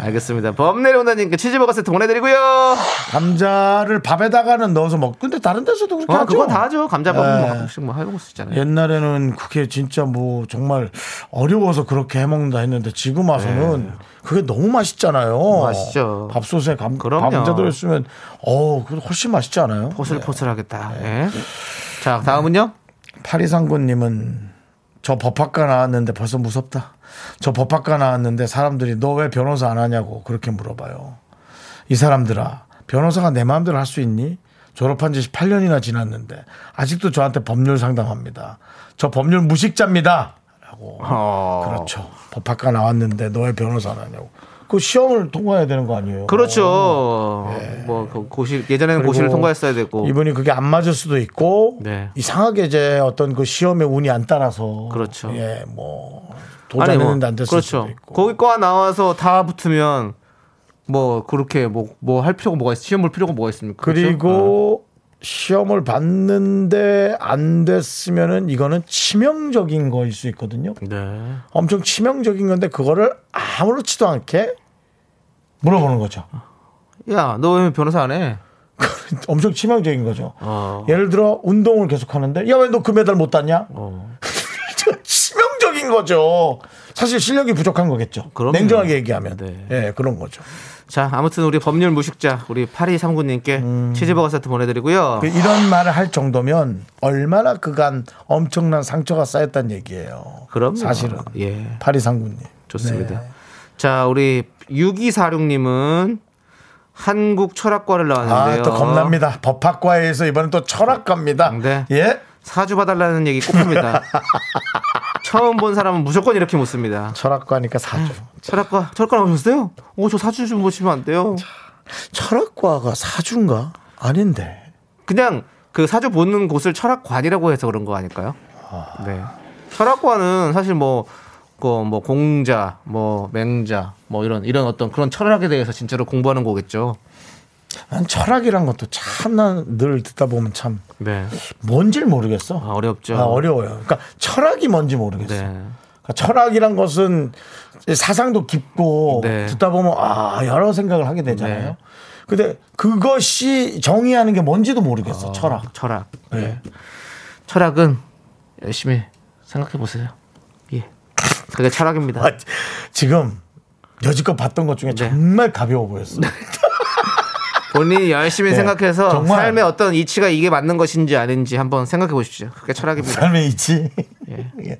알겠습니다. 범 내려온다님께 치즈버거 세트 보내드리고요. 감자를 밥에다가는 넣어서 먹. 근데 다른 데서도 그렇게 어, 하죠. 그건 다 하죠. 감자밥은 네. 뭐 가끔씩 뭐 해먹을 수 있잖아요. 옛날에는 그게 진짜 뭐 정말 어려워서 그렇게 해먹는다 했는데 지금 와서는 그게 너무 맛있잖아요. 네. 맛있죠. 밥솥에 감. 감자 들어있으면 어, 그거 훨씬 맛있지 않아요? 포슬포슬하겠다. 예. 자, 다음은요? 파리상군님은 저 법학과 나왔는데 벌써 무섭다. 저 법학과 나왔는데 사람들이 너 왜 변호사 안 하냐고 그렇게 물어봐요. 이 사람들아, 변호사가 내 마음대로 할 수 있니? 졸업한 지 8년이나 지났는데 아직도 저한테 법률 상담합니다. 저 법률 무식자입니다. 라고. 어. 그렇죠. 법학과 나왔는데 너왜 변호사 안 하냐고. 그 시험을 통과해야 되는 거 아니에요? 그렇죠. 뭐, 그 고실, 예전에는 고시를 통과했어야 되고. 이분이 그게 안 맞을 수도 있고 네. 이상하게 이제 어떤 그 시험의 운이 안 따라서 그렇죠. 예, 뭐 아니, 도전했는데 안 됐을 그렇죠. 수도 있고. 거기 과 나와서 다 붙으면 뭐, 그렇게 뭐, 뭐 할 필요가 뭐가 있, 시험 볼 필요가 뭐가 있습니까? 그렇죠? 그리고 시험을 봤는데 안 됐으면은 이거는 치명적인 거일 수 있거든요. 네. 엄청 치명적인 건데 그거를 아무렇지도 않게 물어보는 거죠. 야, 너 왜 변호사 안 해? [laughs] 엄청 치명적인 거죠. 어. 예를 들어 운동을 계속 하는데 야 왜 너 금메달 못 땄냐? 어. [laughs] 저 치명적인 거죠. 사실 실력이 부족한 거겠죠. 그럼요. 냉정하게 얘기하면. 네. 예, 그런 거죠. 자, 아무튼 우리 법률 무식자, 우리 8239님께 치즈버거 세트 보내드리고요. 그 이런 말을 할 정도면 얼마나 그간 엄청난 상처가 쌓였단 얘기예요. 그럼요. 사실은. 예. 파리상군님. 좋습니다. 네. 자, 우리 6246님은 한국 철학과를 나왔는데요. 아, 또 겁납니다. 법학과에서 이번엔 또 철학과입니다. 네. 예? 사주 봐달라는 얘기 꼭 합니다. [laughs] 처음 본 사람은 무조건 이렇게 묻습니다. 철학과니까 사주. 철학과, 철학과 나오셨어요? 오, 저 사주 좀 보시면 안 돼요? 철학과가 사주인가? 아닌데. 그냥 그 사주 보는 곳을 철학관이라고 해서 그런 거 아닐까요? 네. 철학과는 사실 뭐, 그뭐 공자, 뭐 맹자, 뭐 이런 이런 어떤 그런 철학에 대해서 진짜로 공부하는 거겠죠. 난 철학이란 것도 참난늘 듣다 보면 참 네. 뭔지를 모르겠어. 아, 어렵죠. 아, 어려워요. 그러니까 철학이 뭔지 모르겠어. 네. 그러니까 철학이란 것은 사상도 깊고 네. 듣다 보면 아 여러 생각을 하게 되잖아요. 네. 근데 그것이 정의하는 게 뭔지도 모르겠어. 철학. 철학. 네. 철학은 열심히 생각해 보세요. 예. 그게 철학입니다. 아, 지금 여지껏 봤던 것 중에 네. 정말 가벼워 보였어. [laughs] 본인이 열심히 네. 생각해서 정말. 삶의 어떤 이치가 이게 맞는 것인지 아닌지 한번 생각해 보십시오. 그게 철학입니다. 삶의 이치. 예. [laughs] 예.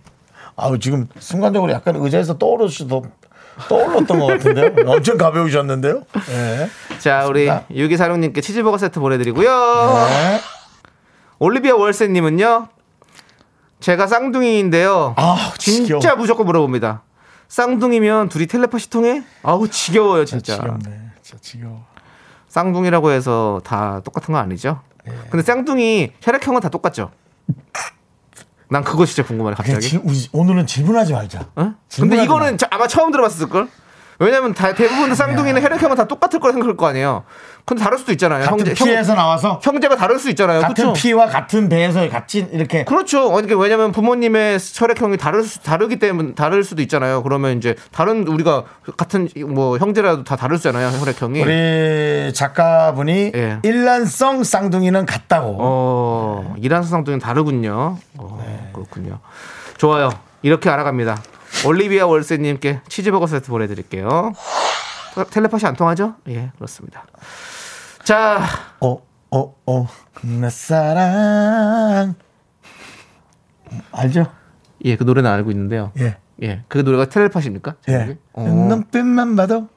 아우 지금 순간적으로 약간 의자에서 떠오르시도 떠올랐던 것 같은데요. [laughs] 엄청 가벼우셨는데요. 네. 자, 우리. 유기사룡님께 치즈버거 세트 보내드리고요. 네. 올리비아 월세님은요. 제가 쌍둥이인데요. 아, 진짜 지겨워. 무조건 물어봅니다. 쌍둥이면 둘이 텔레파시 통해? 아우 지겨워요 진짜. 지겹네. 진짜 지겨워. 쌍둥이라고 해서 다 똑같은 거 아니죠? 예. 근데 쌍둥이 혈액형은 다 똑같죠? 난 그거 진짜 궁금하네 그냥 갑자기. 지- 우리- 오늘은 질문하지 말자. 어? 근데 질문하지 이거는 저- 아마 처음 들어봤을 걸. 왜냐면 다 대부분 쌍둥이는 혈액형은 다 똑같을 거라 생각할 거 아니에요. 근데 다를 수도 있잖아요. 같은 형제, 피에서 나와서 형, 제가 다를 수 있잖아요. 같은 그렇죠? 피와 같은 배에서 같이 이렇게 그렇죠. 그러니까 왜냐면 부모님의 혈액형이 다를 수, 다르기 때문에 다를 수도 있잖아요. 그러면 이제 다른 우리가 같은 뭐 형제라도 다 다를 수잖아요. 혈액형이. 우리 작가분이 예. 일란성 쌍둥이는 같다고. 어, 이란수 쌍둥이는 다르군요. 어, 그렇군요. 좋아요. 이렇게 알아갑니다. 올리비아 월세님께 치즈버거 세트 보내드릴게요. 어, 텔레파시 안 통하죠? 예, 그렇습니다. 자, 어, 어, 어, 내 사랑. 알죠? 예, 그 노래는 알고 있는데요. 예. 예, 그 노래가 텔레파시입니까? 예. 어, 눈빛만 봐도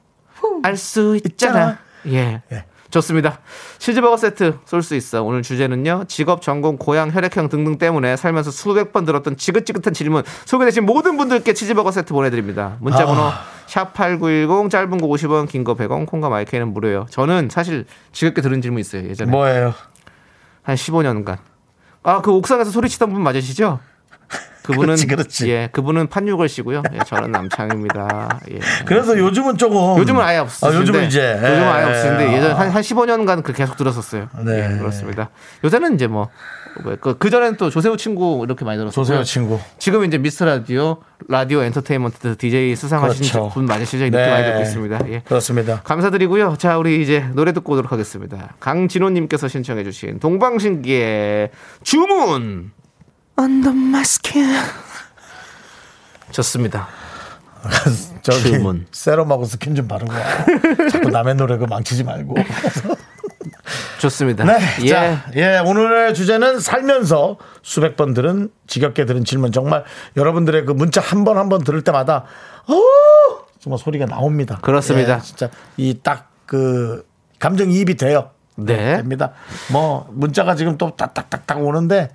알 수 있잖아. 예. 예. 좋습니다. 치즈버거 세트 쏠 수 있어. 오늘 주제는요. 직업, 전공, 고향, 혈액형 등등 때문에 살면서 수백 번 들었던 지긋지긋한 질문 소개되신 모든 분들께 치즈버거 세트 보내드립니다. 문자번호 아. 샵8910 짧은 거 50원 긴 거 100원 콩과 마이크는 무료예요. 저는 사실 지겹게 들은 질문 있어요. 예전에 뭐예요? 한 15년간. 아 그 옥상에서 소리치던 분 맞으시죠? 그분은 그렇지, 그렇지. 예 그분은 판유걸 씨고요. 예, 저는 남창입니다. 예. 그래서 요즘은 조금 요즘은 아예 없으신데 아, 요즘은 이제 요즘은 아예 예. 없으신데 예전 한, 한 15년간 그 계속 들었었어요. 네. 예, 그렇습니다. 요새는 이제 뭐 그 전에는 또 조세호 친구 이렇게 많이 들었어요. 조세호 친구. 지금 이제 미스터 라디오 라디오 엔터테인먼트 DJ 수상하신 그렇죠. 분 맞으시죠? 이렇게 네. 많이 듣고 있습니다. 예. 그렇습니다. 감사드리고요. 자, 우리 이제 노래 듣고 오도록 하겠습니다. 강진호님께서 신청해주신 동방신기의 주문. Under my skin. 좋습니다. [laughs] 저기 주문. 세럼하고 스킨 좀 바르고 와. [laughs] 자꾸 남의 노래 그 망치지 말고. [laughs] 좋습니다. 네. 예. 자, 예, 오늘의 주제는 살면서 수백 번 들은 지겹게 들은 질문 정말 여러분들의 그 문자 한 번 한 번 들을 때마다 어 정말 소리가 나옵니다. 그렇습니다. 예, 진짜 이 딱 그 감정 이입이 돼요. 네. 됩니다. 뭐 문자가 지금 또 딱딱딱딱 오는데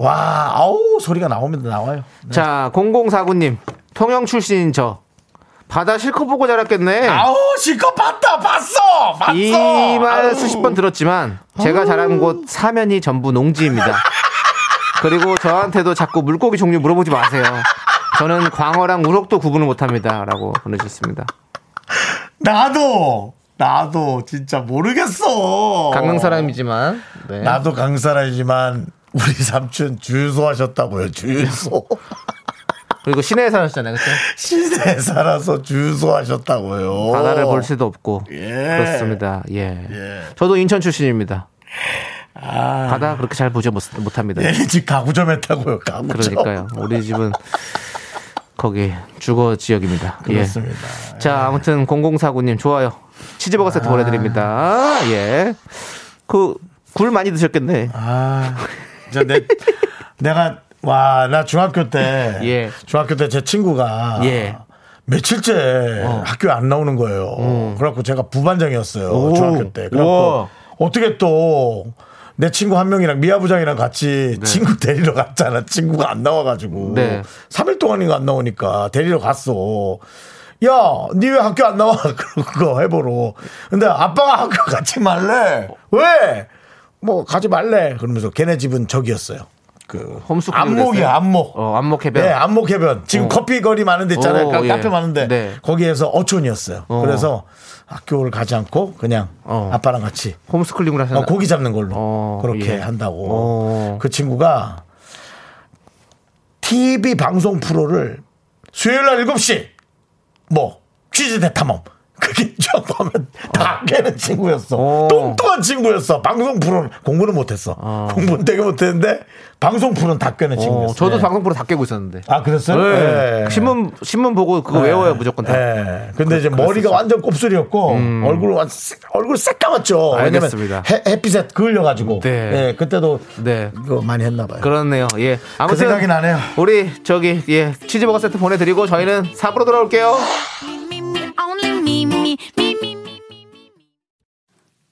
와, 아우 소리가 나옵니다. 나와요. 네. 자, 0049님. 통영 출신인 저. 바다 실컷 보고 자랐겠네. 아우 실컷 봤다 봤어 봤어. 이 말. 수십 번 들었지만 제가 자란 곳 사면이 전부 농지입니다. 그리고 저한테도 자꾸 물고기 종류 물어보지 마세요. 저는 광어랑 우럭도 구분을 못합니다. 라고 보내주셨습니다. 나도 나도 진짜 모르겠어. 강릉 사람이지만 네. 나도 강사라지만 우리 삼촌 주유소 하셨다고요. 주유소. [laughs] 그리고 시내에 사셨잖아요. 그렇죠? 시내에 살아서 주유소 하셨다고요. 바다를 볼 수도 없고 예. 그렇습니다. 예. 예. 저도 인천 출신입니다. 아, 바다 그렇게 잘 보지 못, 못합니다. 얘네 집 가구점 했다고요. 가구점. 그러니까요. 우리 집은 거기 주거 지역입니다. 그렇습니다. 예. 자, 아무튼 0049님 좋아요. 치즈버거 세트 보내드립니다. 예. 그, 굴 많이 드셨겠네. 아, 저 내, 내가 와, 나 중학교 때 예. 중학교 때 제 친구가 예. 며칠째 어. 학교에 안 나오는 거예요. 그래갖고 제가 부반장이었어요. 오. 중학교 때. 그래갖고 어떻게 또 내 친구 한 명이랑 미아 부장이랑 같이 친구 데리러 갔잖아. 친구가 안 나와가지고. 네. 3일 동안인가 안 나오니까 데리러 갔어. 야, 니 왜 학교 안 나와? [laughs] 그거 해보러. 근데 아빠가 학교 같이 말래. 왜? 뭐 가지 말래. 그러면서 걔네 집은 저기였어요. 그 홈스쿨링을 안목이야? 안목. 어, 안목 해변. 네, 안목 해변. 지금 어. 커피 거리 많은 데 있잖아요. 오, 카- 예. 카페 많은데 네. 거기에서 어촌이었어요. 어. 그래서 학교를 가지 않고 그냥 어. 아빠랑 같이 홈스쿨링을 하셨나? 어, 고기 잡는 걸로 어, 그렇게 예. 한다고. 어. 그 친구가 TV 방송 프로를 수요일 날 7시 뭐 퀴즈 대탐험 쭉 보면 [laughs] 다 깨는 친구였어. 어. 뚱뚱한 친구였어. 방송 프로는 공부는 못했어. 공부는 되게 못했는데 방송 프로는 다 깨는 어, 친구였어. 저도 네. 방송 프로 다 깨고 있었는데. 아 그랬어요? 네. 네. 신문 신문 보고 그거 외워요 무조건 다. 네. 근데 이제 머리가 완전 곱슬이었고 얼굴 완 얼굴 새까맣죠. 음. 알겠습니다. 해, 햇빛에 그을려가지고. 네. 네. 그때도 네. 그거 많이 했나 봐요. 그렇네요. 예. 아무튼 생각이 나네요. 우리 저기 예 치즈버거 세트 보내드리고 저희는 4부로 돌아올게요.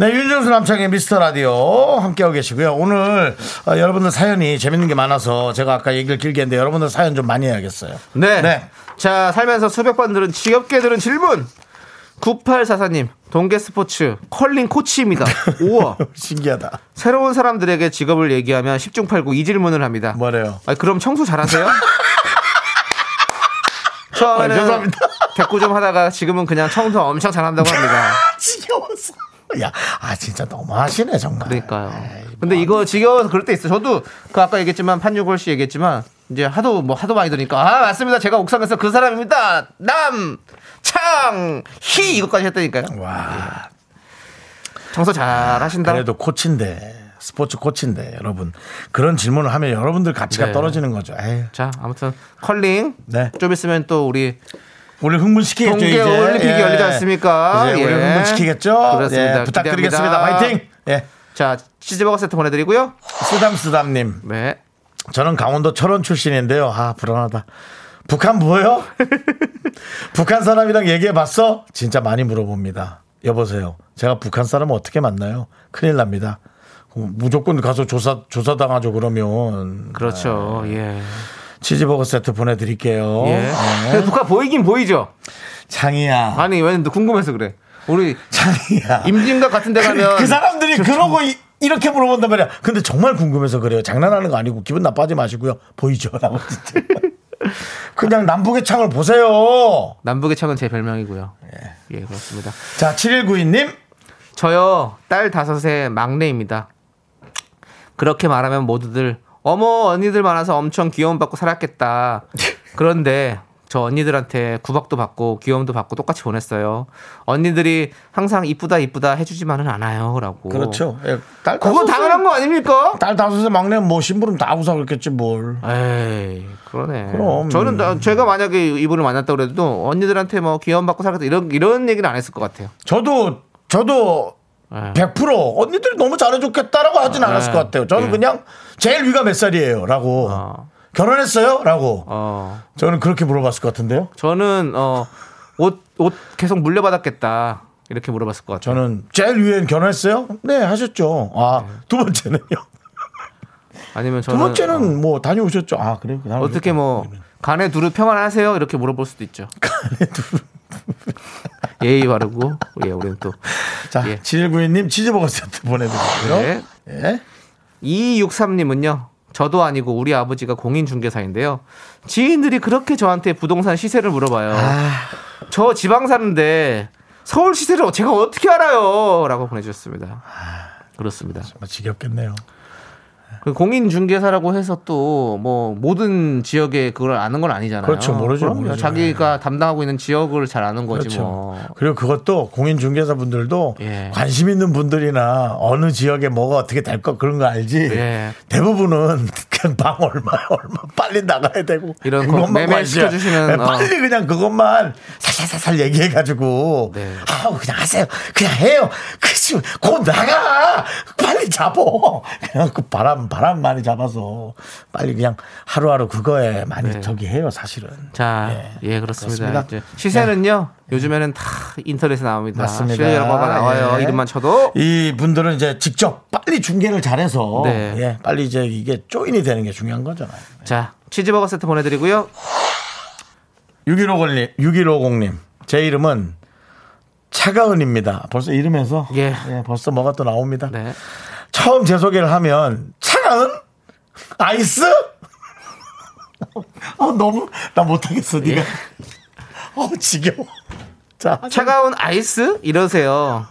네, 윤정수 남창의 미스터 라디오 함께하고 계시고요. 오늘 어, 여러분들 사연이 재밌는 게 많아서 제가 아까 얘기를 길게 했는데 여러분들 사연 좀 많이 해야겠어요. 네. 네. 자, 살면서 수백 번 들은 지겹게 들은 질문. 9844님, 동계 스포츠 컬링 코치입니다. 우와. [laughs] 신기하다. 새로운 사람들에게 직업을 얘기하면 10중 8구 이 질문을 합니다. 뭐래요? 아, 그럼 청소 잘하세요? [laughs] 처음에는 아, 죄송합니다. 대꾸 좀 하다가 지금은 그냥 청소 엄청 잘한다고 합니다. [laughs] 지겨워서. 야, 아 진짜 너무하시네 정말. 그러니까요. 에이, 근데 뭐. 이거 지겨워서 그럴 때 있어. 저도 그 아까 얘기했지만 판유골 씨 얘기했지만 이제 하도 뭐 하도 많이 들으니까 아 맞습니다. 제가 옥상에서 그 사람입니다. 남창희 이것까지 했다니까요. 와, 청소 잘 하신다. 그래도 코치인데 스포츠 코치인데 여러분 그런 질문을 하면 여러분들 가치가 네. 떨어지는 거죠. 에이, 자 아무튼 컬링 네. 좀 있으면 또 우리 우리 흥분시키겠죠 동계 이제. 올림픽이 예. 열리지 않습니까? 이제 우리 예. 흥분시키겠죠. 그렇습니다. 예, 부탁드리겠습니다. 화이팅. 예, 자 치즈버거 세트 보내드리고요. 쓰담쓰담님. 네. 저는 강원도 철원 출신인데요. 아, 불안하다. 북한 뭐예요? [laughs] 북한 사람이랑 얘기해 봤어? 진짜 많이 물어봅니다. 여보세요. 제가 북한 사람 어떻게 만나요? 큰일 납니다. 어, 무조건 가서 조사, 조사 당하죠, 그러면. 그렇죠. 예. 치즈버거 세트 보내드릴게요. 예. 네. 북한 보이긴 보이죠. 창이야. 아니 왜 궁금해서 그래. 우리 창이야. 임진각 같은 데 그, 가면 그 사람들이 그러고 이, 이렇게 물어본단 말이야. 근데 정말 궁금해서 그래요. 장난하는 거 아니고 기분 나빠하지 마시고요. 보이죠? 진짜. [laughs] 그냥 남북의 창을 보세요. 남북의 창은 제 별명이고요. 예, 그렇습니다. 자, 7192님. 저요 딸 다섯의 막내입니다. 그렇게 말하면 모두들 어머 언니들 많아서 엄청 귀여움 받고 살았겠다. 그런데 저 언니들한테 구박도 받고 귀여움도 받고 똑같이 보냈어요. 언니들이 항상 이쁘다 이쁘다 해주지만은 않아요라고. 그렇죠. 예, 딸 그거 다섯에- 당연한 거 아닙니까? 딸 다섯의 막내는 뭐 심부름 다 하고 그랬겠지 뭘. 에이 그러네. 그럼. 저는 나- 제가 만약에 이분을 만났다 그래도 언니들한테 뭐 귀여움 받고 살겠다 이런 이런 얘기는 안 했을 것 같아요. 저도 저도 예. 100% 언니들이 너무 잘해줬겠다라고 하진 않았을 네. 것 같아요. 저는 예. 그냥 제일 위가 몇 살이에요?라고 어. 결혼했어요?라고 어. 저는 그렇게 물어봤을 것 같은데요. 저는 어, 옷, 옷 계속 물려받았겠다. 이렇게 물어봤을 것 같아요. 저는 제일 위엔 결혼했어요? 네 하셨죠. 아두 번째는요. 아니면 두 저는 번째는 뭐 다녀오셨죠. 아 그래요. 어, 어떻게 뭐 간에 두루 평안하세요? 이렇게 물어볼 수도 있죠. [laughs] 간에 두루. [laughs] 예의 바르고 예, 우리는 또 자 예. 7192님 치즈버거 세트 보내드리고요. 네. 예. 2263님은요. 저도 아니고 우리 아버지가 공인중개사인데요. 지인들이 그렇게 저한테 부동산 시세를 물어봐요. 아. 저 지방 사는데 서울 시세를 제가 어떻게 알아요? 라고 보내주셨습니다. 그렇습니다. 정말 지겹겠네요. 그 공인중개사라고 해서 또 뭐 모든 지역에 그걸 아는 건 아니잖아요. 그렇죠. 모르죠, 그럼요. 모르죠. 자기가 담당하고 있는 지역을 잘 아는 거지 그렇죠. 뭐. 그리고 그것도 공인중개사 분들도 예. 관심 있는 분들이나 어느 지역에 뭐가 어떻게 될거 그런 거 알지. 예. 대부분은 [laughs] 그냥 방 얼마 얼마 빨리 나가야 되고 이런 거 그것만 매매 관심이야. 시켜 주시는, 네, 어. 빨리 그냥 그것만 살살살살 얘기해 가지고 네. 아우 그냥 하세요. 그냥 해요. 그치 곧 나가 빨리 잡어. 그냥 그 바람 바람 많이 잡아서 빨리 그냥 하루하루 그거에 많이 네. 저기 해요 사실은. 자, 예. 예, 그렇습니다. 그렇습니다. 시세는요, 요즘에는 다 인터넷에 나옵니다. 맞습니다. 실내라고 나와요. 예. 이름만 쳐도. 이 분들은 이제 직접 빨리 중계를 잘해서 네. 예, 빨리 이제 이게 조인이 되는 게 중요한 거잖아요. 자, 치즈버거 세트 보내드리고요. 6150님, 6150님. 제 이름은 차가은입니다. 벌써 이름에서 예. 벌써 뭐가 또 나옵니다. 네. 처음 제 소개를 하면 차가은 아이스? 어, 너무 나 못하겠어. 네가. 어 지겨워. 자, 차가운 아이스? 이러세요.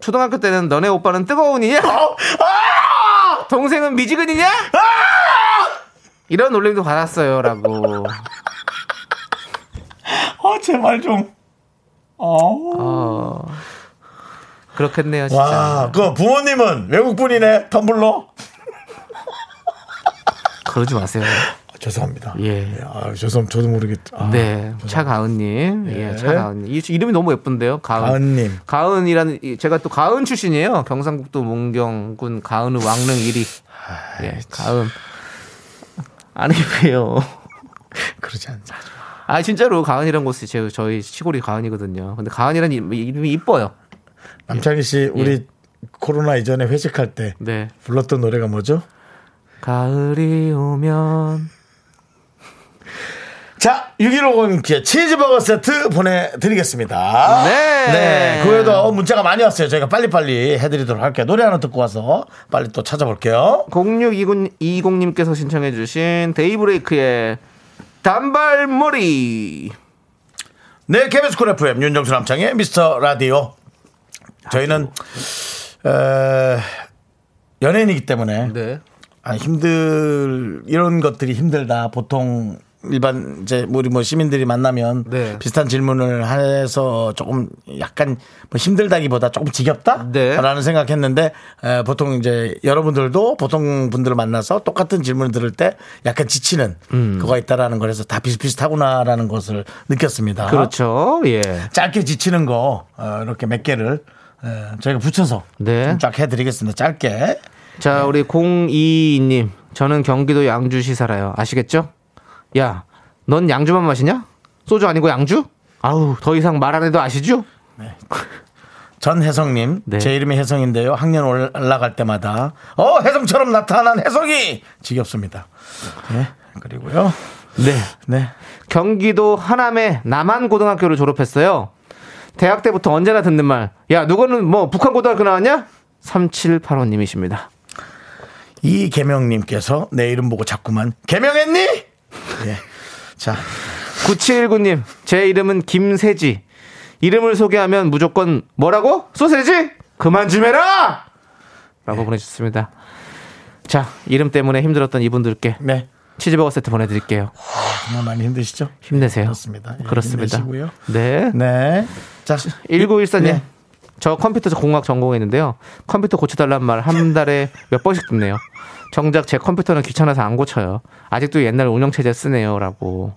초등학교 때는 너네 오빠는 뜨거운이냐? 어, 아! 동생은 미지근이냐? 이런 놀림도 받았어요. 라고. 어, 제발 좀. 어. 어. 그렇겠네요, 진짜. 와, 그 부모님은 외국분이네, 텀블러. 그러지 마세요. 아, 죄송합니다. 예. 아, 죄송, 저도 모르겠. 아, 네, 차가은님, 예, 예. 차가은님. 이 이름이 너무 예쁜데요, 가은. 가은님. 가은이라는 이- 제가 또 가은 출신이에요. 경상북도 문경군 가은의 왕릉 1위. 예, 가은. 아니 왜요? 그러지 않죠. 아 진짜로 가은이란 곳이 제 저희 시골이 가은이거든요. 근데 가은이라는 이름- 이름이 이뻐요. 남창희 씨, 우리 코로나 이전에 회식할 때 네. 불렀던 노래가 뭐죠? 가을이 오면 자, 6150께 치즈버거 세트 보내드리겠습니다. 네. 네. 그 외에도 문자가 많이 왔어요. 저희가 빨리빨리 해드리도록 할게요. 노래 하나 듣고 와서 빨리 또 찾아볼게요. 0620님께서 신청해주신 데이브레이크의 단발머리. 네, KBS Cool FM 윤정수 남창의 미스터 라디오. 저희는 에, 연예인이기 때문에 네. 아, 힘들 이런 것들이 힘들다. 보통 일반 이제 우리 뭐 시민들이 만나면 네. 비슷한 질문을 해서 조금 약간 뭐 힘들다기보다 조금 지겹다라는 네. 생각했는데 에, 보통 이제 여러분들도 보통 분들을 만나서 똑같은 질문을 들을 때 약간 지치는 음. 그거가 있다라는 거라서 다 비슷비슷하구나라는 것을 느꼈습니다. 그렇죠. 예. 짧게 지치는 거 어, 이렇게 몇 개를 에, 저희가 붙여서 네. 좀 쫙 해드리겠습니다. 짧게. 자, 우리 022님. 저는 경기도 양주시 살아요. 아시겠죠? 야, 넌 양주만 마시냐? 소주 아니고 양주? 아우, 더 이상 말 안 해도 아시죠? 전혜성님, 네. 제 이름이 혜성인데요. 학년 올라갈 때마다 어 혜성처럼 나타난 혜성이 지겹습니다. 네, 그리고요. 네. 네, 경기도 하남의 남한 고등학교를 졸업했어요. 대학 때부터 언제나 듣는 말. 야, 누구는 뭐 북한 고등학교 나왔냐? 3785님이십니다. 이계명님께서 내 이름 보고 자꾸만 개명했니? 예. 자, 9719님, 제 이름은 김세지. 이름을 소개하면 무조건 뭐라고? 소세지? 그만 좀 해라! 라고 보내주셨습니다. 자, 이름 때문에 힘들었던 이분들께 네, 치즈버거 세트 보내드릴게요. 정말 많이 힘드시죠? 힘내세요. 그렇습니다. 예, 그렇습니다. 힘내시고요. 네. 네, 자, 1914님. 네. 저 컴퓨터 공학 전공했는데요. 컴퓨터 고쳐달란 말 한 달에 몇 번씩 듣네요. 정작 제 컴퓨터는 귀찮아서 안 고쳐요. 아직도 옛날 운영체제 쓰네요. 라고.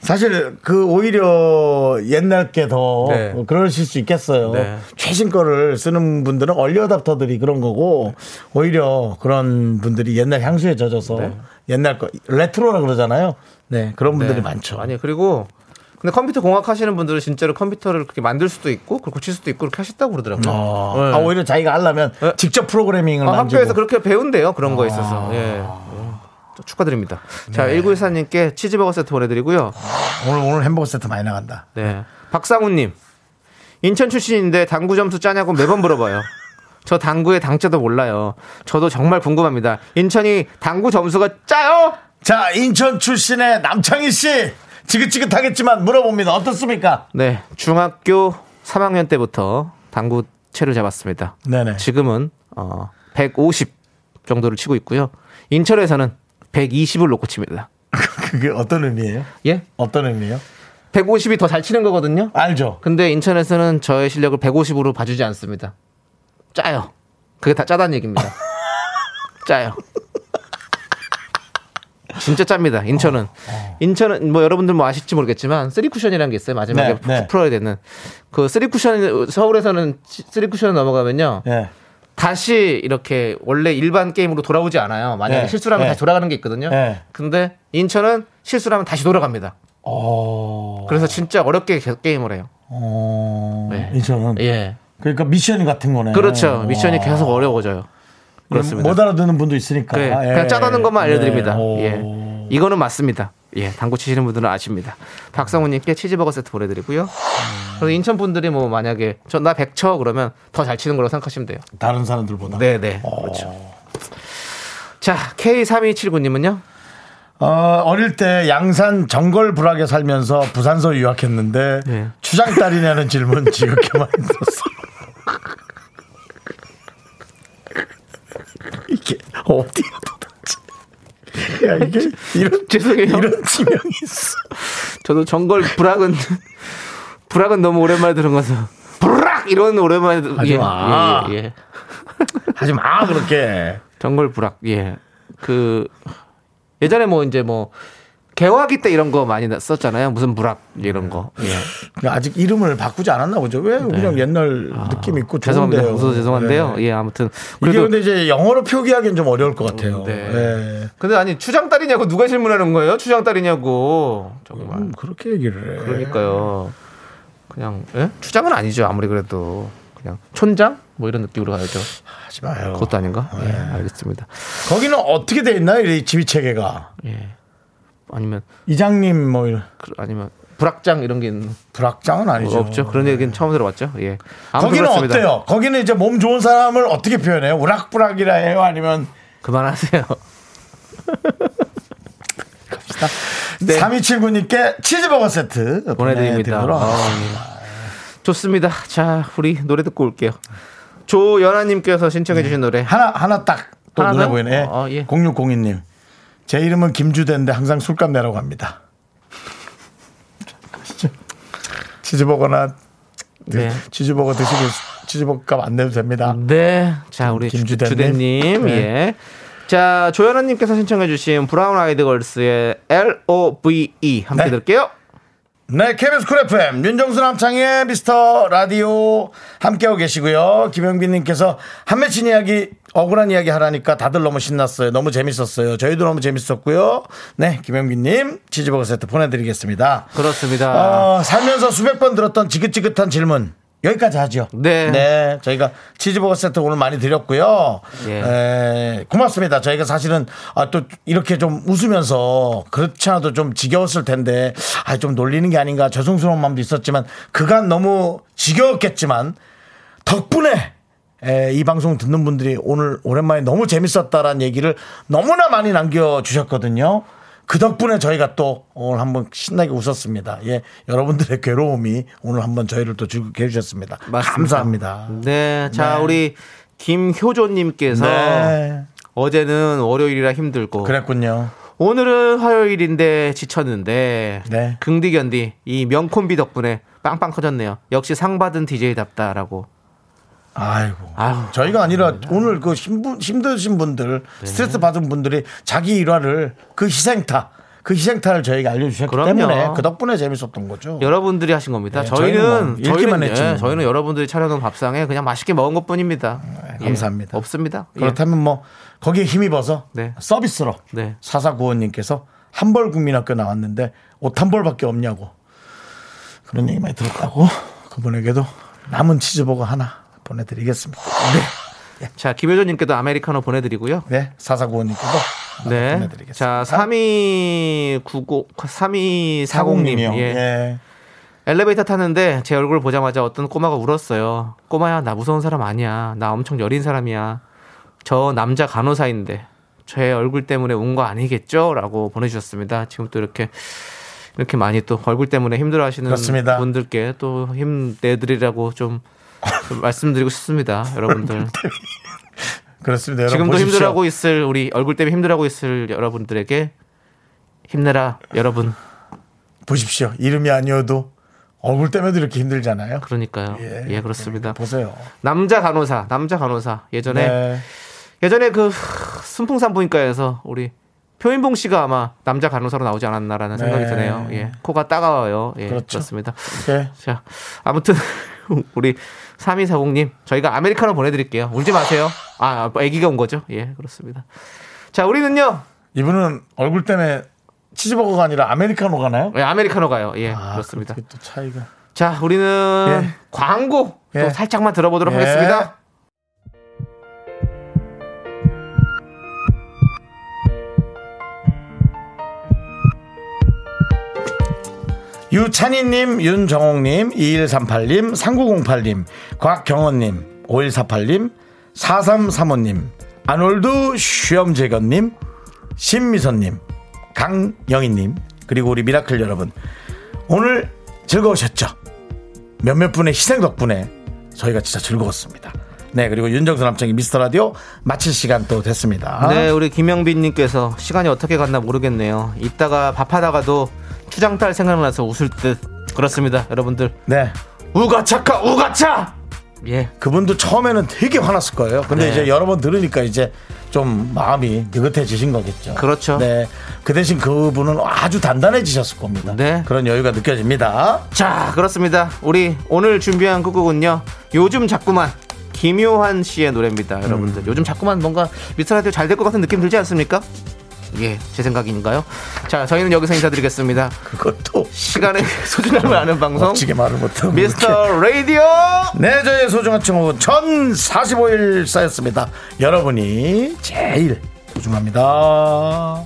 사실 그 오히려 옛날 게 더 네. 그러실 수 있겠어요. 네. 최신 거를 쓰는 분들은 early adopter들이 그런 거고 오히려 그런 분들이 옛날 향수에 젖어서 네. 옛날 거 레트로라 그러잖아요. 네 그런 분들이 네. 많죠. 아니, 그리고 근데 컴퓨터 공학 하시는 분들은 진짜로 컴퓨터를 그렇게 만들 수도 있고, 그걸 고칠 수도 있고, 그렇게 하셨다고 그러더라고요. 어. 네. 아, 오히려 자기가 하려면 네. 직접 프로그래밍을 아, 만지고 학교에서 그렇게 배운대요. 그런 거 있어서. 예. 어, 축하드립니다. 자, 1914님께 치즈버거 세트 보내드리고요. 오늘 오늘 햄버거 세트 많이 나간다. 네. 박상우님. 인천 출신인데 당구 점수 짜냐고 매번 물어봐요. 저 당구의 당자도 몰라요. 저도 정말 궁금합니다. 인천이 당구 점수가 짜요? 자 인천 출신의 남창희 씨 지긋지긋하겠지만 물어봅니다. 어떻습니까? 네. 중학교 3학년 때부터 당구 채를 잡았습니다. 네네. 지금은 어, 150 정도를 치고 있고요. 인천에서는 120을 놓고 칩니다. [laughs] 그게 어떤 의미예요? 예? 어떤 의미예요? 150이 더 잘 치는 거거든요. 알죠. 근데 인천에서는 저의 실력을 150으로 봐주지 않습니다. 짜요. 그게 다 짜다는 얘기입니다. [laughs] 짜요. 진짜 짭니다. 인천은. 인천은 뭐 여러분들 뭐 아실지 모르겠지만 쓰리 쿠션이라는 게 있어요. 마지막에 네, 네. 푹 풀어야 되는. 그 쓰리 쿠션 서울에서는 쓰리 쿠션 넘어가면요. 예. 다시 이렇게 원래 일반 게임으로 돌아오지 않아요. 만약에 네, 실수를 하면 네. 다시 돌아가는 게 있거든요. 네. 근데 인천은 실수를 하면 다시 돌아갑니다. 어. 그래서 진짜 어렵게 계속 게임을 해요. 어. 네. 인천은. 예. 그러니까 미션 같은 거네. 그렇죠. 미션이 와. 계속 어려워져요. 그렇습니다. 못 알아듣는 분도 있으니까. 그래, 예. 그냥 짜다는 것만 알려드립니다. 네. 오. 예. 이거는 맞습니다. 예, 당구 치시는 분들은 아십니다. 박성우님께 치즈버거 세트 보내드리고요. 그리고 인천 분들이 뭐 만약에 저 나 100쳐 그러면 더 잘 치는 걸로 생각하시면 돼요. 다른 사람들보다. 네 네. 그렇죠. 자, K3279님은요? 어, 어릴 때 양산 정걸 불악에 살면서 부산서 유학했는데 네. 추장딸이냐는 질문 지겹게 많이 들었어. [laughs] 이게 어디야 도대체? 야 이게 이런 죄송해요. 이런 지명이 있어. [laughs] 저도 정걸 불악은 불악은 너무 오랜만에 들은 거서 불악 이런 오랜만에 들- 하지 예, 마. 예, 예, 예. [laughs] 하지 마 그렇게. 정걸 불악 예. 그 예전에 뭐 이제 뭐 개화기 때 이런 거 많이 썼잖아요. 무슨 불악 이런 거. 예. 그러니까 아직 이름을 바꾸지 않았나 보죠. 왜 그냥 옛날 느낌 있고 네. 아, 죄송합니다. 좋은데요. 웃어서 죄송한데요. 네. 예, 아무튼 이게 근데 이제 영어로 표기하기는 좀 어려울 것 같아요. 네. 예. 근데 아니 추장 딸이냐고 누가 질문하는 거예요? 추장 딸이냐고 정말. 음, 그렇게 얘기를 해. 그러니까요. 그냥 예? 추장은 아니죠. 아무리 그래도 그냥 촌장 뭐 이런 느낌으로 가야죠. 하지 마요. 그것도 아닌가? 네. 예, 알겠습니다. 거기는 어떻게 돼 있나요? 이 지휘 체계가. 예. 아니면 이장님 뭐 이런 그- 아니면 불악장 이런 게 있는 불악장은 아니죠. 없죠. 그런 얘기는 처음 들어봤죠. 예. 아무튼 거기는 그렇습니다. 어때요? 거기는 이제 몸 좋은 사람을 어떻게 표현해요? 우락부락이라 해요? 아니면 그만하세요. [laughs] 네. 3279님께 치즈버거 세트 보내드립니다. 보내드리도록 아, 하겠습니다. 예. 좋습니다. 자, 우리 노래 듣고 올게요. 조연아님께서 신청해주신 노래. 하나 하나 딱 또 하나 눈에 더? 보이네. 어, 예. 0602님. 제 이름은 김주대인데 항상 술값 내라고 합니다. 치즈버거나 네. 치즈버거 드시고 치즈버거 값 안 내도 됩니다. 네. 자, 우리 김주대님. 주대님. 네. 예. 자, 조연아님께서 신청해 주신 브라운 아이드 걸스의 L.O.V.E 함께 네. 들을게요. 네, KBS Cool FM 윤정수 남창의 미스터 라디오 함께하고 계시고요. 김영빈 님께서 한 맺힌 이야기 억울한 이야기 하라니까 다들 너무 신났어요. 너무 재밌었어요. 저희도 너무 재밌었고요. 네, 김영빈님 치즈버거 세트 보내드리겠습니다. 그렇습니다. 어, 살면서 수백 번 들었던 지긋지긋한 질문 여기까지 하죠. 네. 저희가 치즈버거 세트 오늘 많이 드렸고요. 예. 에, 고맙습니다. 저희가 사실은 아, 또 이렇게 좀 웃으면서 그렇지 않아도 좀 지겨웠을 텐데 아, 좀 놀리는 게 아닌가 죄송스러운 마음도 있었지만 그간 너무 지겨웠겠지만 덕분에 에, 이 방송 듣는 분들이 오늘 오랜만에 너무 재밌었다라는 얘기를 너무나 많이 남겨주셨거든요. 그 덕분에 저희가 또 오늘 한번 신나게 웃었습니다. 예, 여러분들의 괴로움이 오늘 한번 저희를 또 즐겁게 해주셨습니다. 맞습니다. 감사합니다. 네. 자, 네. 우리 김효조님께서 네, 어제는 월요일이라 힘들고 그랬군요. 오늘은 화요일인데 지쳤는데 네. 긍디견디 이 명콤비 덕분에 빵빵 터졌네요. 역시 상 받은 DJ답다라고. 아이고. 아유. 저희가 아니라 오늘 그 힘부, 힘드신 분들, 네. 스트레스 받은 분들이 자기 일화를 그 희생타, 그 희생타를 저희가 알려주셨기 그럼요. 때문에 그 덕분에 재밌었던 거죠. 여러분들이 하신 겁니다. 네, 저희는 저희는 뭐 저희는, 했지 예, 뭐. 저희는 여러분들이 차려놓은 밥상에 그냥 맛있게 먹은 것뿐입니다. 예, 감사합니다. 없습니다. 예. 그렇다면 뭐 거기에 힘입어서 네. 서비스로 네. 사사구원님께서 한벌 국민학교 나왔는데 옷 한 벌밖에 없냐고 그런 얘기 많이 들었다고 그분에게도 남은 치즈버거 하나 보내드리겠습니다. 자 김효조님께도 아메리카노 보내드리고요. 네, 사사구원님께도 네. 보내드리겠습니다. 자 3290 3240님 사공님이요. 예. 예. 엘리베이터 탔는데 제 얼굴 보자마자 어떤 꼬마가 울었어요. 꼬마야 나 무서운 사람 아니야. 나 엄청 여린 사람이야. 저 남자 간호사인데 제 얼굴 때문에 운 거 아니겠죠? 라고 보내주셨습니다. 지금 또 이렇게 이렇게 많이 또 얼굴 때문에 힘들어하시는 그렇습니다. 분들께 또 힘내드리라고 좀, 좀 [laughs] 말씀드리고 싶습니다. 여러분들 그렇습니다. 여러분 지금도 보십시오. 힘들어하고 있을 우리 얼굴 때문에 힘들어하고 있을 여러분들에게 힘내라 여러분. 보십시오. 이름이 아니어도 얼굴 때문에도 이렇게 힘들잖아요. 그러니까요. 예, 예, 그렇습니다. 보세요. 남자 간호사, 남자 간호사. 예전에 네. 예전에 그 순풍산부인과에서 우리 표인봉 씨가 아마 남자 간호사로 나오지 않았나라는 생각이 네. 드네요. 예. 코가 따가워요. 예. 그렇죠. 그렇습니다. 네. 자, 아무튼 [laughs] 우리 3240님 저희가 아메리카노 보내드릴게요. 울지 마세요. 아, 아기가 온 거죠. 예, 그렇습니다. 자, 우리는요. 이분은 얼굴 때문에 치즈버거가 아니라 아메리카노 가나요? 예, 아메리카노 가요. 예, 아, 그렇습니다. 또 차이가. 자, 우리는 예. 광고 또 예. 살짝만 들어보도록 예. 하겠습니다. 유찬희님, 윤정옥님, 2138님, 3908님, 곽경원님, 5148님, 4335님, 아놀드 쉬엄재건님, 신미선님, 강영희님, 그리고 우리 미라클 여러분. 오늘 즐거우셨죠? 몇몇 분의 희생 덕분에 저희가 진짜 즐거웠습니다. 네, 그리고 윤정수 남창희 미스터 라디오 마칠 시간 또 됐습니다. 네, 우리 김영빈님께서 시간이 어떻게 갔나 모르겠네요. 이따가 밥하다가도 추장딸 생각나서 웃을 듯. 그렇습니다, 여러분들. 네. 우가차카 우가차. 예, 그분도 처음에는 되게 화났을 거예요. 근데 네. 이제 여러 번 들으니까 이제 좀 마음이 느긋해지신 거겠죠. 그렇죠. 네. 그 대신 그분은 아주 단단해지셨을 겁니다. 네. 그런 여유가 느껴집니다. 자, 그렇습니다. 우리 오늘 준비한 끝곡은요. 요즘 자꾸만 김요한 씨의 노래입니다, 음. 여러분들. 요즘 자꾸만 뭔가 미스터라디오 잘 될 것 같은 느낌 들지 않습니까? 예, 제 생각인가요? 자, 저희는 여기서 인사드리겠습니다. 그것도 시간의 [laughs] 소중함을 아는 방송 멋지게 말을 못하고. 미스터 라디오. 네, 저의 소중한 친구는 1045일 쌓였습니다. 여러분이 제일 소중합니다.